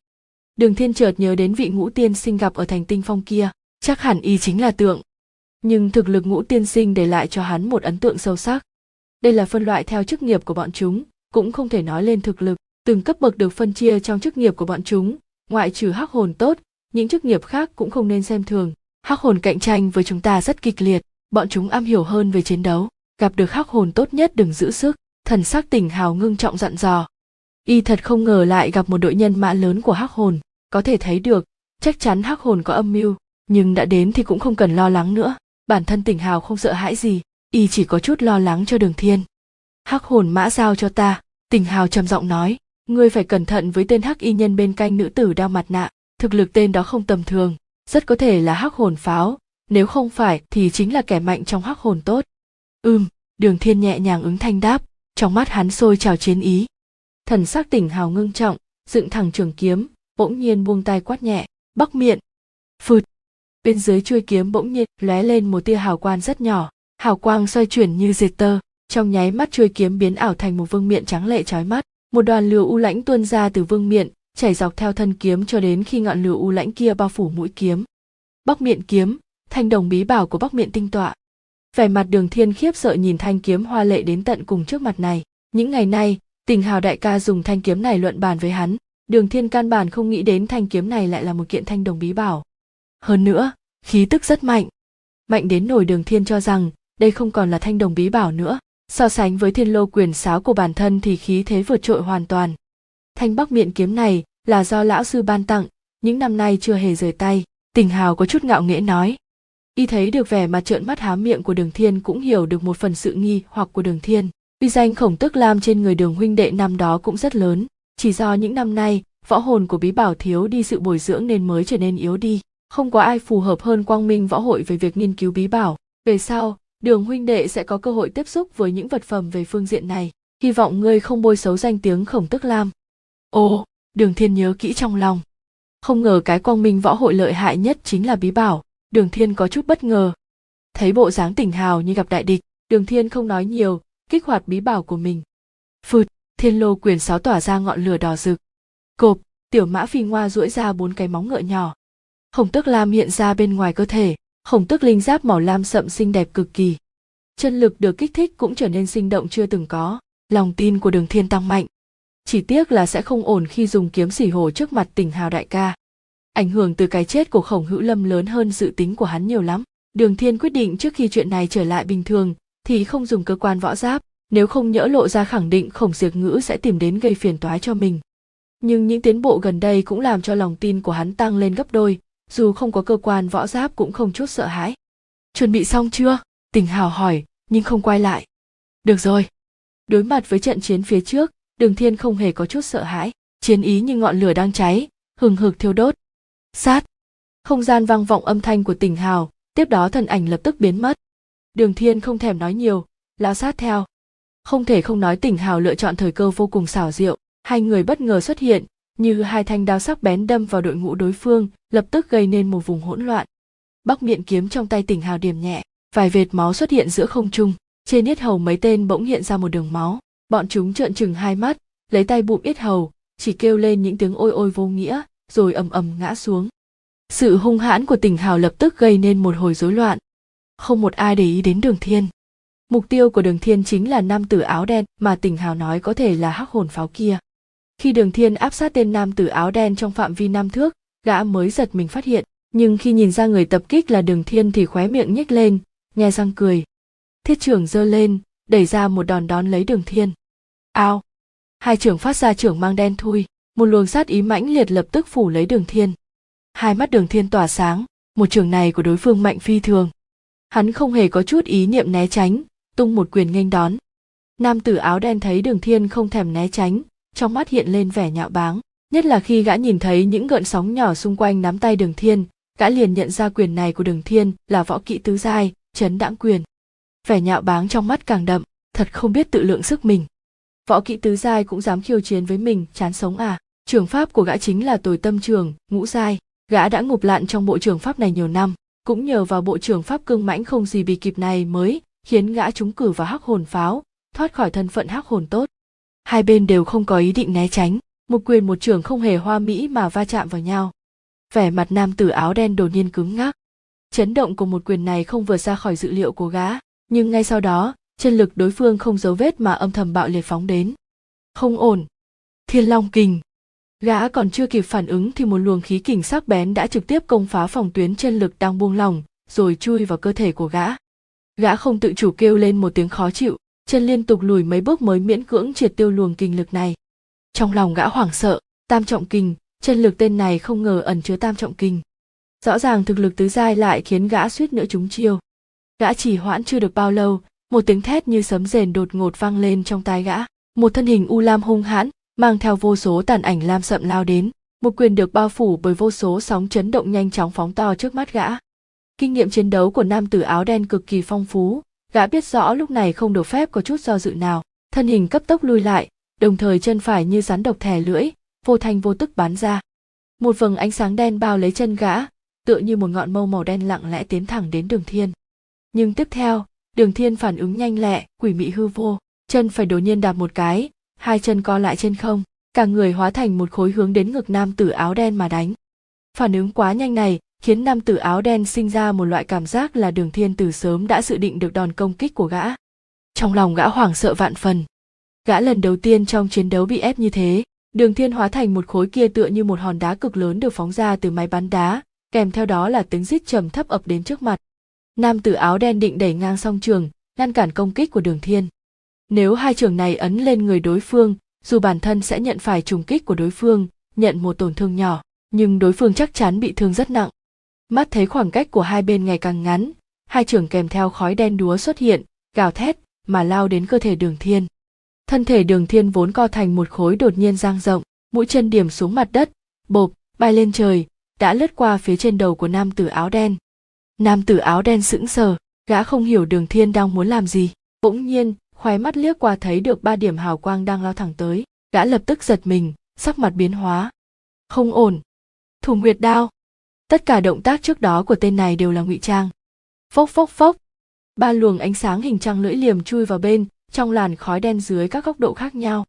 Đường thiên chợt nhớ đến vị ngũ tiên sinh gặp ở thành tinh phong kia, chắc hẳn y chính là tượng. Nhưng thực lực ngũ tiên sinh để lại cho hắn một ấn tượng sâu sắc. Đây là phân loại theo chức nghiệp của bọn chúng, cũng không thể nói lên thực lực. Từng cấp bậc được phân chia trong chức nghiệp của bọn chúng, ngoại trừ hắc hồn tốt, những chức nghiệp khác cũng không nên xem thường. Hắc hồn cạnh tranh với chúng ta rất kịch liệt, bọn chúng am hiểu hơn về chiến đấu gặp được hắc hồn tốt nhất đừng giữ sức, thần sắc tỉnh hào ngưng trọng dặn dò. Y thật không ngờ lại gặp một đội nhân mã lớn của hắc hồn, có thể thấy được, chắc chắn hắc hồn có âm mưu, nhưng đã đến thì cũng không cần lo lắng nữa, bản thân tỉnh hào không sợ hãi gì, y chỉ có chút lo lắng cho đường thiên. Hắc hồn mã giao cho ta tỉnh hào trầm giọng nói, ngươi phải cẩn thận với tên hắc y nhân bên cạnh nữ tử đeo mặt nạ, thực lực tên đó không tầm thường, rất có thể là hắc hồn pháo, nếu không phải thì chính là kẻ mạnh trong hắc hồn tốt ừm, đường thiên nhẹ nhàng ứng thanh đáp, trong mắt hắn sôi trào chiến ý. Thần sắc tỉnh hào ngưng trọng, dựng thẳng trường kiếm, bỗng nhiên buông tay quát nhẹ, bắc miệng phụt! Bên dưới chuôi kiếm bỗng nhiên lóe lên một tia hào quang rất nhỏ, hào quang xoay chuyển như dệt tơ, trong nháy mắt chuôi kiếm biến ảo thành một vương miện trắng lệ chói mắt. Một đoàn lửa u lãnh tuôn ra từ vương miện, chảy dọc theo thân kiếm cho đến khi ngọn lửa u lãnh kia bao phủ mũi kiếm. Bắc miện kiếm, thanh đồng bí bảo của bắc miện tinh tọa vẻ mặt đường thiên khiếp sợ nhìn thanh kiếm hoa lệ đến tận cùng trước mặt này. Những ngày nay, tình hào đại ca dùng thanh kiếm này luận bàn với hắn, đường thiên căn bản không nghĩ đến thanh kiếm này lại là một kiện thanh đồng bí bảo. Hơn nữa, khí tức rất mạnh. Mạnh đến nổi đường thiên cho rằng, đây không còn là thanh đồng bí bảo nữa. So sánh với thiên lô quyền sáo của bản thân thì khí thế vượt trội hoàn toàn. Thanh bắc miệng kiếm này là do lão sư ban tặng, những năm nay chưa hề rời tay. Tình hào có chút ngạo nghễ nói y thấy được vẻ mặt trợn mắt há miệng của đường thiên cũng hiểu được một phần sự nghi hoặc của đường thiên. Uy danh khổng tức lam trên người đường huynh đệ năm đó cũng rất lớn. Chỉ do những năm nay, võ hồn của bí bảo thiếu đi sự bồi dưỡng nên mới trở nên yếu đi. Không có ai phù hợp hơn quang minh võ hội về việc nghiên cứu bí bảo. Về sau, đường huynh đệ sẽ có cơ hội tiếp xúc với những vật phẩm về phương diện này. Hy vọng ngươi không bôi xấu danh tiếng khổng tức lam. Ồ, đường thiên nhớ kỹ trong lòng. Không ngờ cái quang minh võ hội lợi hại nhất chính là bí bảo đường thiên có chút bất ngờ. Thấy bộ dáng tỉnh hào như gặp đại địch, đường thiên không nói nhiều, kích hoạt bí bảo của mình. Phụt, thiên lô quyền sáo tỏa ra ngọn lửa đỏ rực. Cộp, tiểu mã phi ngoa duỗi ra bốn cái móng ngựa nhỏ. Khổng tức lam hiện ra bên ngoài cơ thể khổng tức linh giáp màu lam sậm xinh đẹp cực kỳ. Chân lực được kích thích cũng trở nên sinh động chưa từng có, lòng tin của đường thiên tăng mạnh. Chỉ tiếc là sẽ không ổn khi dùng kiếm xỉ hổ trước mặt tỉnh hào đại ca ảnh hưởng từ cái chết của khổng hữu lâm lớn hơn dự tính của hắn nhiều lắm. Đường thiên quyết định trước khi chuyện này trở lại bình thường, thì không dùng cơ quan võ giáp, nếu không nhỡ lộ ra khẳng định khổng diệt ngữ sẽ tìm đến gây phiền toái cho mình. Nhưng những tiến bộ gần đây cũng làm cho lòng tin của hắn tăng lên gấp đôi, dù không có cơ quan võ giáp cũng không chút sợ hãi. Chuẩn bị xong chưa? Tình hào hỏi, nhưng không quay lại. Được rồi. Đối mặt với trận chiến phía trước, đường thiên không hề có chút sợ hãi. Chiến ý như ngọn lửa đang cháy, hừng hực thiêu đốt sát. Không gian vang vọng âm thanh của tỉnh hào, tiếp đó thân ảnh lập tức biến mất. Đường thiên không thèm nói nhiều, lao sát theo. Không thể không nói tỉnh hào lựa chọn thời cơ vô cùng xảo diệu, hai người bất ngờ xuất hiện, như hai thanh đao sắc bén đâm vào đội ngũ đối phương, lập tức gây nên một vùng hỗn loạn. Bắc miệng kiếm trong tay tỉnh hào điểm nhẹ, vài vệt máu xuất hiện giữa không trung, trên yết hầu mấy tên bỗng hiện ra một đường máu. Bọn chúng trợn trừng hai mắt, lấy tay bụng yết hầu, chỉ kêu lên những tiếng ôi ôi vô nghĩa rồi ầm ầm ngã xuống. Sự hung hãn của tình hào lập tức gây nên một hồi rối loạn. Không một ai để ý đến đường thiên. Mục tiêu của đường thiên chính là nam tử áo đen, mà tình hào nói có thể là hắc hồn pháo kia. Khi đường thiên áp sát tên nam tử áo đen trong phạm vi năm thước, gã mới giật mình phát hiện, nhưng khi nhìn ra người tập kích là đường thiên thì khóe miệng nhếch lên, nhe răng cười. Thiết trưởng giơ lên, đẩy ra một đòn đón lấy đường thiên. Ao. Hai trưởng phát ra trưởng mang đen thui một luồng sát ý mãnh liệt lập tức phủ lấy đường thiên. Hai mắt đường thiên tỏa sáng, một trường này của đối phương mạnh phi thường. Hắn không hề có chút ý niệm né tránh, tung một quyền nghênh đón. Nam tử áo đen thấy đường thiên không thèm né tránh, trong mắt hiện lên vẻ nhạo báng. Nhất là khi gã nhìn thấy những gợn sóng nhỏ xung quanh nắm tay đường thiên, gã liền nhận ra quyền này của đường thiên là võ kỹ tứ giai, chấn đãng quyền. Vẻ nhạo báng trong mắt càng đậm, thật không biết tự lượng sức mình. Võ kỹ tứ giai cũng dám khiêu chiến với mình, chán sống à? Trường pháp của gã chính là tồi tâm trường, ngũ giai. Gã đã ngụp lặn trong bộ trường pháp này nhiều năm, cũng nhờ vào bộ trường pháp cương mãnh không gì bị kịp này mới khiến gã trúng cử vào hắc hồn pháo, thoát khỏi thân phận hắc hồn tốt. Hai bên đều không có ý định né tránh, một quyền một trường không hề hoa mỹ mà va chạm vào nhau. Vẻ mặt nam tử áo đen đột nhiên cứng ngắc. Chấn động của một quyền này không vượt ra khỏi dự liệu của gã, nhưng ngay sau đó, chân lực đối phương không dấu vết mà âm thầm bạo liệt phóng đến. Không ổn. Thiên long kình gã còn chưa kịp phản ứng thì một luồng khí kình sắc bén đã trực tiếp công phá phòng tuyến chân lực đang buông lỏng, rồi chui vào cơ thể của gã. Gã không tự chủ kêu lên một tiếng khó chịu, chân liên tục lùi mấy bước mới miễn cưỡng triệt tiêu luồng kinh lực này. Trong lòng gã hoảng sợ, tam trọng kình, chân lực tên này không ngờ ẩn chứa tam trọng kình. Rõ ràng thực lực tứ giai lại khiến gã suýt nữa trúng chiêu. Gã chỉ hoãn chưa được bao lâu, một tiếng thét như sấm rền đột ngột vang lên trong tai gã. Một thân hình u lam hung hãn mang theo vô số tàn ảnh lam sậm lao đến. Một quyền được bao phủ bởi vô số sóng chấn động nhanh chóng phóng to trước mắt gã. Kinh nghiệm chiến đấu của nam tử áo đen cực kỳ phong phú. Gã biết rõ lúc này không được phép có chút do dự nào. Thân hình cấp tốc lui lại, đồng thời chân phải như rắn độc thè lưỡi, vô thanh vô tức bắn ra. Một vầng ánh sáng đen bao lấy chân gã, tựa như một ngọn mâu màu đen lặng lẽ tiến thẳng đến đường thiên. Nhưng tiếp theo, đường thiên phản ứng nhanh lẹ, quỷ mị hư vô. Chân phải đột nhiên đạp một cái hai chân co lại trên không, cả người hóa thành một khối hướng đến ngực nam tử áo đen mà đánh. Phản ứng quá nhanh này khiến nam tử áo đen sinh ra một loại cảm giác là đường thiên từ sớm đã dự định được đòn công kích của gã. Trong lòng gã hoảng sợ vạn phần. Gã lần đầu tiên trong chiến đấu bị ép như thế, đường thiên hóa thành một khối kia tựa như một hòn đá cực lớn được phóng ra từ máy bắn đá, kèm theo đó là tiếng rít trầm thấp ập đến trước mặt. Nam tử áo đen định đẩy ngang song trường, ngăn cản công kích của đường thiên nếu hai trường này ấn lên người đối phương, dù bản thân sẽ nhận phải trùng kích của đối phương, nhận một tổn thương nhỏ, nhưng đối phương chắc chắn bị thương rất nặng. Mắt thấy khoảng cách của hai bên ngày càng ngắn, hai trường kèm theo khói đen đúa xuất hiện, gào thét, mà lao đến cơ thể đường thiên. Thân thể đường thiên vốn co thành một khối đột nhiên giang rộng, mũi chân điểm xuống mặt đất, bộp, bay lên trời, đã lướt qua phía trên đầu của nam tử áo đen. Nam tử áo đen sững sờ, gã không hiểu đường thiên đang muốn làm gì. Bỗng nhiên khoái mắt liếc qua thấy được ba điểm hào quang đang lao thẳng tới gã lập tức giật mình, sắc mặt biến hóa. Không ổn. Thủ nguyệt đao. Tất cả động tác trước đó của tên này đều là ngụy trang. Phốc phốc phốc. Ba luồng ánh sáng hình trăng lưỡi liềm chui vào bên, trong làn khói đen dưới các góc độ khác nhau.